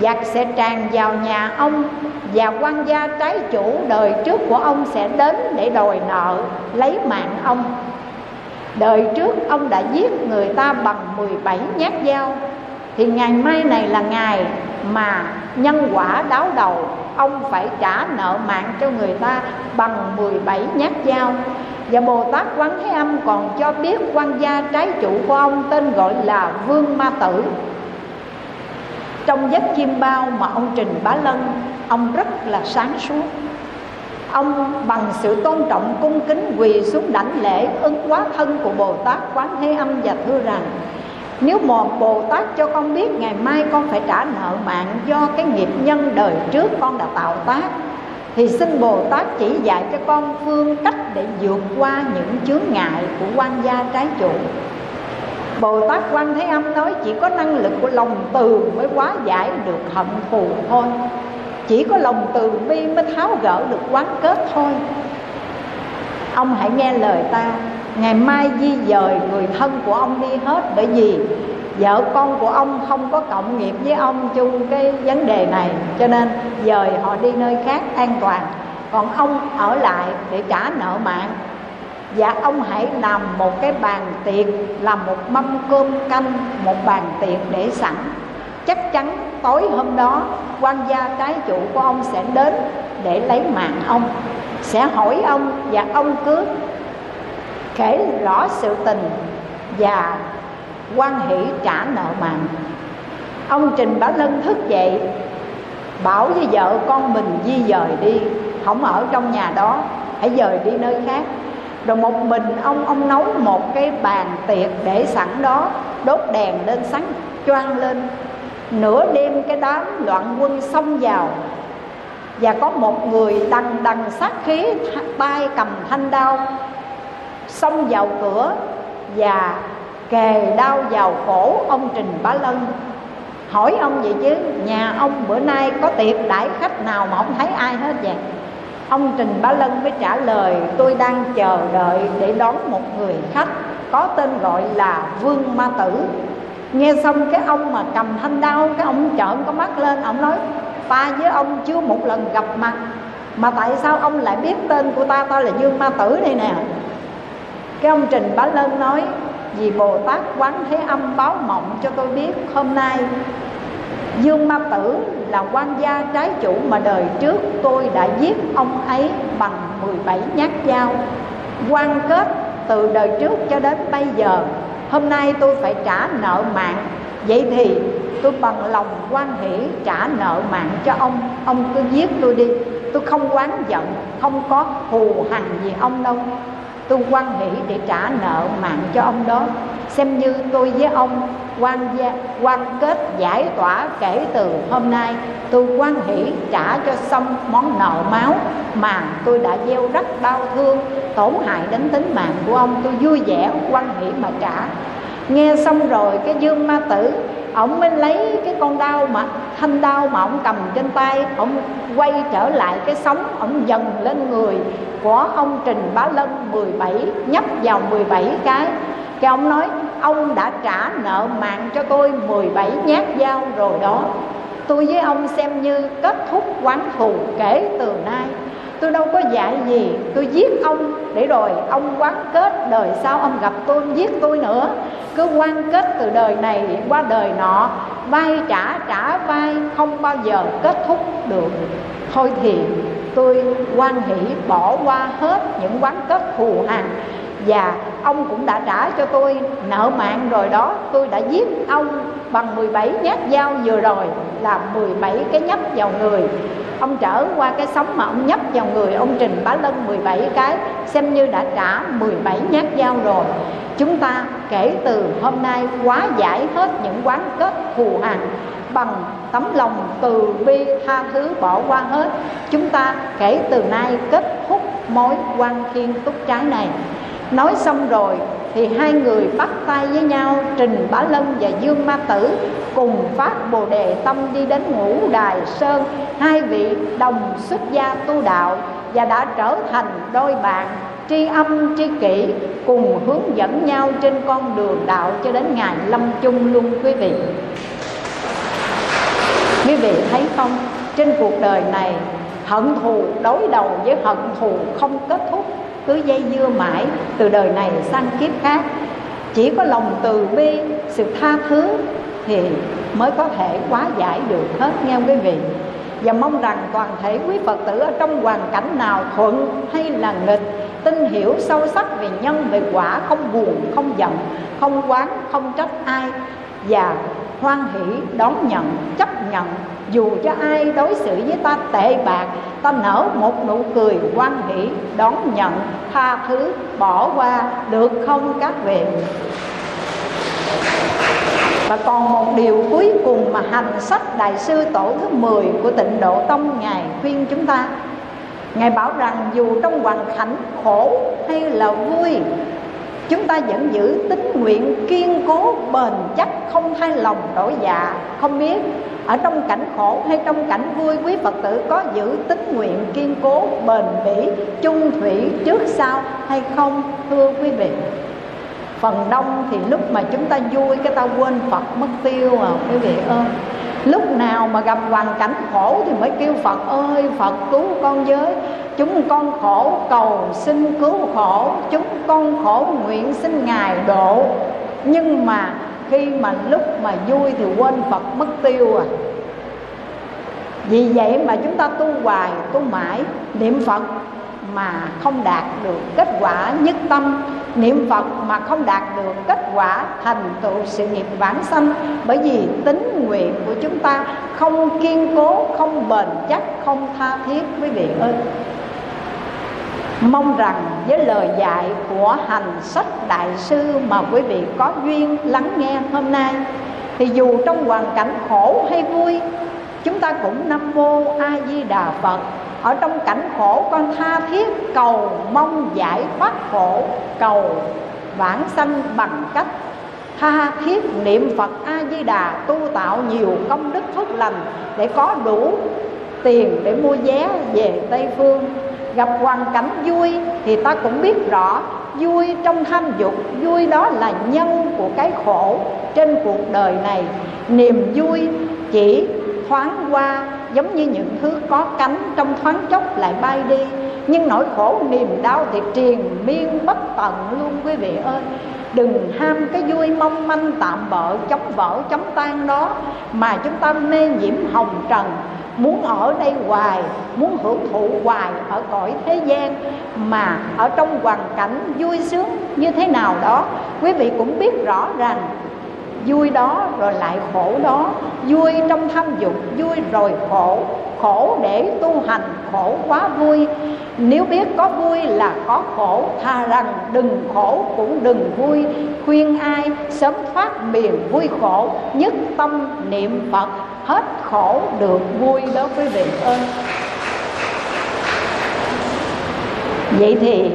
giặc sẽ tràn vào nhà ông và quan gia trái chủ đời trước của ông sẽ đến để đòi nợ, lấy mạng ông. Đời trước ông đã giết người ta bằng 17 nhát dao, thì ngày mai này là ngày mà nhân quả đáo đầu, ông phải trả nợ mạng cho người ta bằng 17 nhát dao và Bồ Tát Quán Thế Âm còn cho biết quan gia trái chủ của ông tên gọi là Vương Ma Tử. Trong giấc chim bao mà ông Trình Bá Lân, Ông rất là sáng suốt. Ông bằng sự tôn trọng cung kính quỳ xuống đảnh lễ ứng quá thân của Bồ Tát Quán Thế Âm và thưa rằng, nếu một Bồ Tát cho con biết ngày mai con phải trả nợ mạng do cái nghiệp nhân đời trước con đã tạo tác thì xin Bồ Tát chỉ dạy cho con phương cách để vượt qua những chướng ngại của quan gia trái chủ. Bồ Tát Quan Thế Âm nói chỉ có năng lực của lòng từ mới hóa giải được hận thù thôi. Chỉ có lòng từ bi mới tháo gỡ được quán kết thôi. Ông hãy nghe lời ta. Ngày mai di dời người thân của ông đi hết Bởi vì vợ con của ông không có cộng nghiệp với ông chung cái vấn đề này, cho nên dời họ đi nơi khác an toàn. Còn ông ở lại để trả nợ mạng. Và ông hãy làm một cái bàn tiệc, làm một mâm cơm canh, một bàn tiệc để sẵn. Chắc chắn tối hôm đó, quan gia trái chủ của ông sẽ đến để lấy mạng ông, sẽ hỏi ông và ông cứ kể rõ sự tình và quan hỷ trả nợ mạng. Ông trình bá lân thức dậy, bảo với vợ con mình di dời đi, không ở trong nhà đó, hãy dời đi nơi khác. Rồi một mình ông ông nấu một cái bàn tiệc để sẵn đó, đốt đèn lên sáng choang lên. Nửa đêm cái đám loạn quân xông vào, và có một người đằng đằng sát khí tay cầm thanh đao xông vào cửa và kề đau vào cổ ông Trình Bá Lân. Hỏi ông vậy chứ, nhà ông bữa nay có tiệc đãi khách nào mà không thấy ai hết vậy? Ông Trình Bá Lân mới trả lời, tôi đang chờ đợi để đón một người khách có tên gọi là Vương Ma Tử. Nghe xong cái ông mà cầm thanh đao, cái ông trợn có mắt lên, ông nói, ta với ông chưa một lần gặp mặt, mà tại sao ông lại biết tên của ta? Ta là Dương Ma Tử đây nè. Cái ông Trình Bá Lân nói vì Bồ Tát Quán Thế Âm báo mộng cho tôi biết hôm nay. Dương Ma Tử là quan gia trái chủ mà đời trước tôi đã giết ông ấy bằng 17 nhát dao. Quan kết từ đời trước cho đến bây giờ, Hôm nay tôi phải trả nợ mạng. Vậy thì tôi bằng lòng quan hỷ trả nợ mạng cho ông. Ông cứ giết tôi đi. Tôi không quán giận, Không có thù hằn gì ông đâu tôi quan hỷ để trả nợ mạng cho ông đó. Xem như tôi với ông quan gia quan kết, giải tỏa kể từ hôm nay. Tôi quan hỷ trả cho xong món nợ máu mà tôi đã gieo rất đau thương, tổn hại đến tính mạng của ông. Tôi vui vẻ quan hỷ mà trả nghe xong rồi cái dương ma tử ông mới lấy cái con đao mà, thanh đao mà ông cầm trên tay ông quay trở lại cái sóng ông dần lên người của ông Trình Bá Lân 17 nhấp vào 17 cái. Cái ông nói, ông đã trả nợ mạng cho tôi 17 nhát dao rồi đó. Tôi với ông xem như kết thúc quán thù kể từ nay tôi đâu có dạy gì. Tôi giết ông để rồi ông quán kết đời sau ông gặp tôi giết tôi nữa. Cứ quan kết từ đời này qua đời nọ vay trả trả vay không bao giờ kết thúc được. Thôi thì tôi quan hỷ bỏ qua hết những quán kết thù hằn và ông cũng đã trả cho tôi nợ mạng rồi đó. Tôi đã giết ông bằng 17 nhát dao vừa rồi là 17 cái nhấp vào người. Ông trở qua cái sóng mà ông nhấp vào người ông Trình Bá Lân 17 cái, xem như đã trả 17 nhát dao rồi. Chúng ta kể từ hôm nay quá giải hết những quán kết thù hằn bằng tấm lòng từ bi tha thứ bỏ qua hết. Chúng ta kể từ nay kết thúc mối quan thiên túc trái này nói xong rồi thì hai người bắt tay với nhau, trình bá lân và dương ma tử cùng phát bồ đề tâm đi đến ngũ đài sơn. Hai vị đồng xuất gia tu đạo và đã trở thành đôi bạn tri âm, tri kỷ cùng hướng dẫn nhau trên con đường đạo cho đến ngày lâm chung luôn quý vị. Quý vị thấy không? Trên cuộc đời này, hận thù đối đầu với hận thù không kết thúc cứ dây dưa mãi từ đời này sang kiếp khác. Chỉ có lòng từ bi, sự tha thứ thì mới có thể quá giải được hết, nghe quý vị? Và mong rằng toàn thể quý Phật tử ở trong hoàn cảnh nào thuận hay là nghịch, tin hiểu sâu sắc về nhân, về quả, không buồn, không giận, không quán, không trách ai, và hoan hỷ, đón nhận, chấp nhận. Dù cho ai đối xử với ta tệ bạc, ta nở một nụ cười quan hỷ, đón nhận, tha thứ, bỏ qua, được không các vị? Và còn một điều cuối cùng mà hành sách Đại sư Tổ thứ 10 của tịnh Độ Tông Ngài khuyên chúng ta. Ngài bảo rằng dù trong hoàn cảnh khổ hay là vui Chúng ta vẫn giữ tính nguyện kiên cố, bền chắc, Không thay lòng đổi dạ. Không biết, ở trong cảnh khổ hay trong cảnh vui, quý Phật tử có giữ tính nguyện kiên cố, bền bỉ, chung thủy trước sau hay không, thưa quý vị? Phần đông thì lúc mà chúng ta vui, cái ta quên Phật mất tiêu à quý vị ơi lúc nào mà gặp hoàn cảnh khổ thì mới kêu Phật, ơi, Phật cứu con với. Chúng con khổ cầu xin cứu khổ. Chúng con khổ nguyện xin ngài độ. Nhưng mà khi mà lúc mà vui thì quên Phật mất tiêu à. Vì vậy mà chúng ta tu hoài, tu mãi, niệm Phật mà không đạt được kết quả nhất tâm niệm Phật mà không đạt được kết quả thành tựu sự nghiệp vãng sanh. Bởi vì tính nguyện của chúng ta không kiên cố, không bền chắc, không tha thiết, quý vị ơi. Mong rằng với lời dạy của hành sách đại sư mà quý vị có duyên lắng nghe hôm nay, thì dù trong hoàn cảnh khổ hay vui, chúng ta cũng nam mô a di đà phật ở trong cảnh khổ con tha thiết, cầu mong giải thoát khổ, cầu vãng sanh bằng cách tha thiết niệm phật a di đà tu tạo nhiều công đức phước lành để có đủ tiền để mua vé về tây phương. Gặp hoàn cảnh vui thì ta cũng biết rõ, vui trong tham dục, vui đó là nhân của cái khổ trên cuộc đời này. Niềm vui chỉ thoáng qua giống như những thứ có cánh trong thoáng chốc lại bay đi. Nhưng nỗi khổ niềm đau thì triền miên bất tận luôn, quý vị ơi. Đừng ham cái vui mong manh tạm bợ, chống vỡ, chống tan đó mà chúng ta mê nhiễm hồng trần. Muốn ở đây hoài, muốn hưởng thụ hoài ở cõi thế gian mà ở trong hoàn cảnh vui sướng như thế nào đó, quý vị cũng biết rõ rằng vui đó rồi lại khổ đó. Vui trong tham dục, vui rồi khổ. Khổ để tu hành, khổ quá vui. Nếu biết có vui là có khổ. Thà rằng đừng khổ cũng đừng vui. Khuyên ai sớm thoát miền vui khổ. Nhất tâm niệm phật, hết khổ được vui đó quý vị ơi. Vậy thì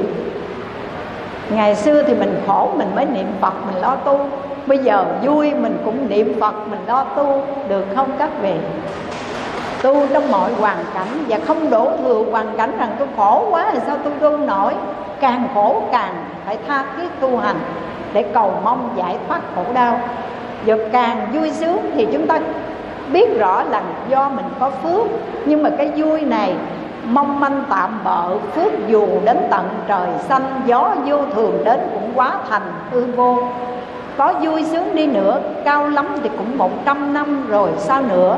ngày xưa thì mình khổ, mình mới niệm phật, mình lo tu. Bây giờ vui, mình cũng niệm phật, mình lo tu. Được không các vị? Tu trong mọi hoàn cảnh. Và không đổ thừa hoàn cảnh rằng tôi khổ quá thì sao tôi tu nổi? Càng khổ càng phải tha thiết tu hành để cầu mong giải thoát khổ đau. Và càng vui sướng thì chúng ta biết rõ là do mình có phước. Nhưng mà cái vui này mong manh tạm bợ, phước dù đến tận trời xanh, gió vô thường đến cũng quá thành hư vô. Có vui sướng đi nữa, cao lắm thì cũng một trăm năm rồi sao nữa.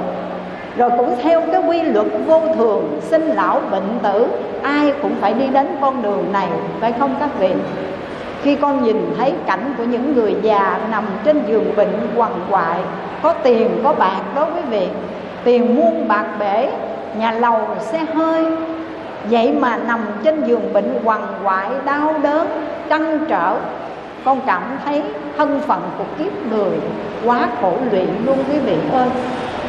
Rồi cũng theo cái quy luật vô thường, sinh lão bệnh tử, ai cũng phải đi đến con đường này, phải không các vị? Khi con nhìn thấy cảnh của những người già nằm trên giường bệnh quằn quại, có tiền, có bạc đó quý vị tiền muôn bạc bể nhà lầu xe hơi. Vậy mà nằm trên giường bệnh quằn quại, đau đớn trăn trở. Con cảm thấy thân phận của kiếp người quá khổ luyện luôn, quý vị ơi.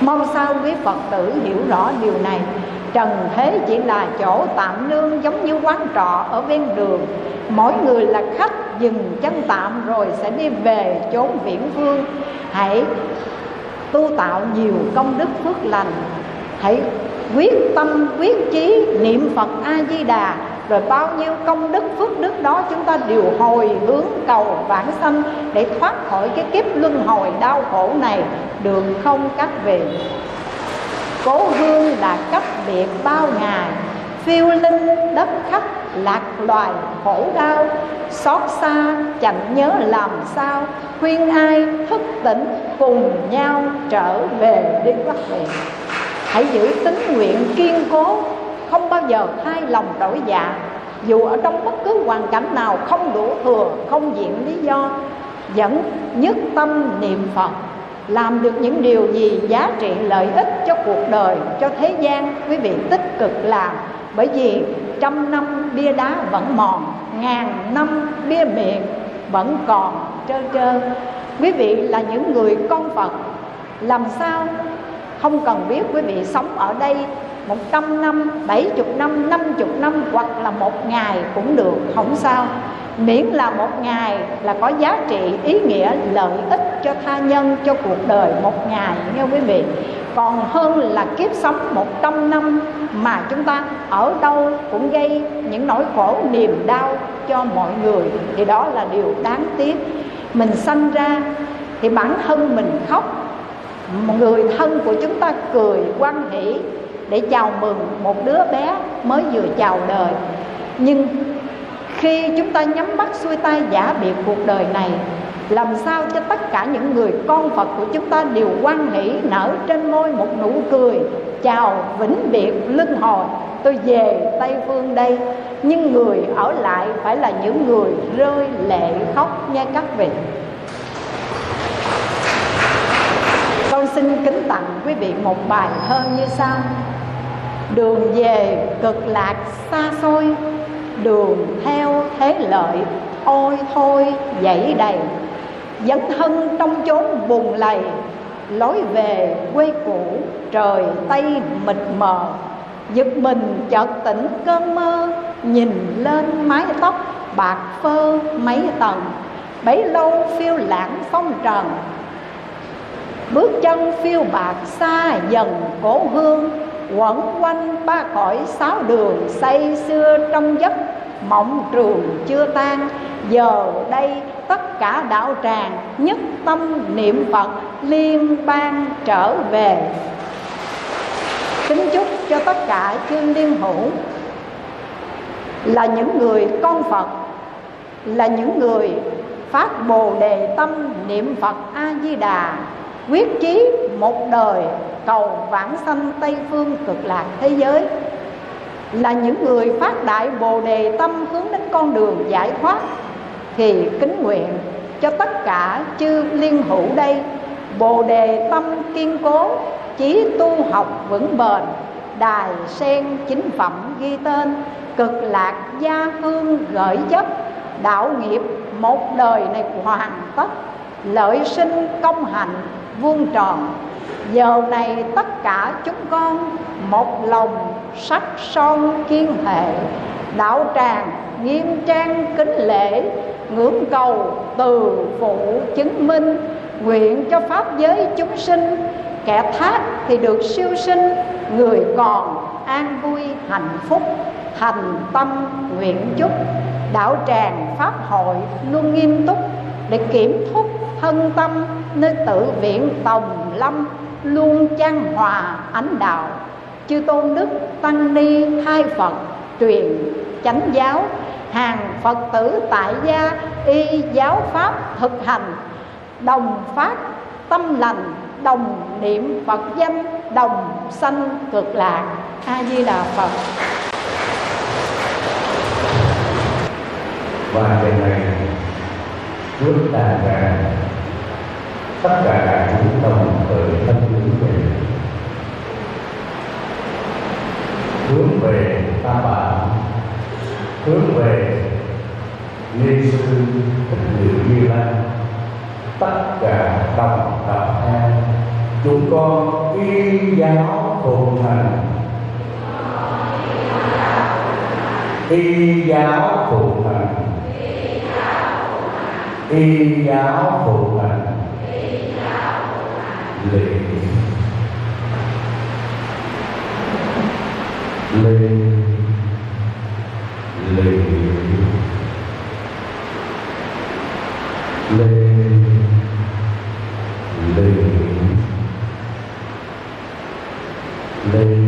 Mong sao quý phật tử hiểu rõ điều này. Trần thế chỉ là chỗ tạm nương giống như quán trọ ở ven đường. Mỗi người là khách dừng chân tạm rồi sẽ đi về chốn viễn phương. Hãy tu tạo nhiều công đức phước lành. Hãy quyết tâm, quyết chí, niệm phật a di đà rồi bao nhiêu công đức, phước đức đó chúng ta đều hồi hướng cầu vãng sanh để thoát khỏi cái kiếp luân hồi đau khổ này, đường không cắt về. Cố hương là cách biệt bao ngày, phiêu linh đất khách lạc loài khổ đau, xót xa chẳng nhớ làm sao, khuyên ai thức tỉnh cùng nhau trở về đi quốc việt hãy giữ tính nguyện kiên cố. Không bao giờ thay lòng đổi dạ. Dù ở trong bất cứ hoàn cảnh nào, không đủ thừa, không diện lý do, vẫn nhất tâm niệm phật, làm được những điều gì giá trị lợi ích cho cuộc đời, cho thế gian, quý vị, tích cực làm bởi vì trăm năm bia đá vẫn mòn, ngàn năm bia miệng vẫn còn trơ trơ. Quý vị là những người con phật, làm sao không cần biết quý vị sống ở đây một trăm năm, bảy chục năm, năm chục năm hoặc là một ngày cũng được, không sao. Miễn là một ngày là có giá trị, ý nghĩa, lợi ích cho tha nhân, cho cuộc đời một ngày nghe quý vị. Còn hơn là kiếp sống một trăm năm mà chúng ta ở đâu cũng gây những nỗi khổ niềm đau cho mọi người Thì đó là điều đáng tiếc. Mình sanh ra thì bản thân mình khóc người thân của chúng ta cười quan hỷ để chào mừng một đứa bé mới vừa chào đời. Nhưng khi chúng ta nhắm mắt xuôi tay giả biệt cuộc đời này, làm sao cho tất cả những người con Phật của chúng ta đều quan hỷ nở trên môi một nụ cười chào vĩnh biệt linh hồi? Tôi về Tây Phương đây, nhưng người ở lại phải là những người rơi lệ khóc nha các vị. Con xin kính tặng quý vị một bài thơ như sau. Đường về cực lạc xa xôi, đường theo thế lợi, ôi thôi dậy đầy. Dấn thân trong chốn bùn lầy, lối về quê cũ, trời tây mịt mờ. Giật mình chợt tỉnh cơn mơ, nhìn lên mái tóc bạc phơ mấy tầng. Bấy lâu phiêu lãng phong trần bước chân phiêu bạc xa dần cổ hương, quẩn quanh ba cõi sáu đường say xưa trong giấc, mộng trường chưa tan. Giờ đây tất cả đạo tràng, nhất tâm niệm phật liên bang trở về. Kính chúc cho tất cả chư liên hữu là những người con phật, là những người phát bồ đề tâm niệm phật a di đà quyết chí một đời cầu vãng sanh tây phương cực lạc thế giới, là những người phát đại bồ đề tâm hướng đến con đường giải thoát, thì kính nguyện cho tất cả chư liên hữu đây bồ đề tâm kiên cố, chí tu học vững bền, đài sen chính phẩm ghi tên, cực lạc gia hương gợi chấp, đạo nghiệp một đời này hoàn tất, lợi sinh công hạnh vuông tròn. Giờ này tất cả chúng con một lòng sắc son kiên hệ, đạo tràng nghiêm trang kính lễ, ngưỡng cầu từ phụ chứng minh, nguyện cho pháp giới chúng sinh. Kẻ thác thì được siêu sinh, người còn an vui hạnh phúc, thành tâm nguyện chúc. Đạo tràng pháp hội luôn nghiêm túc để kiểm thúc thân tâm nơi tự viện tòng lâm luôn trang hòa ánh đạo chư tôn đức tăng ni hai phật truyền chánh giáo. Hàng phật tử tại gia y giáo pháp thực hành. Đồng phát tâm lành, đồng niệm phật danh, đồng sanh cực lạc. A di đà phật. Và ngày này trước ta gà tất cả chúng đồng khởi tâm hướng về. Hướng về ta bà. Hướng về ni sư nữ như lai. Tất cả đồng đạo an chúng con y giáo phụng hành y giáo phụng hành y giáo lệ lệ lệ lệ lệ lệ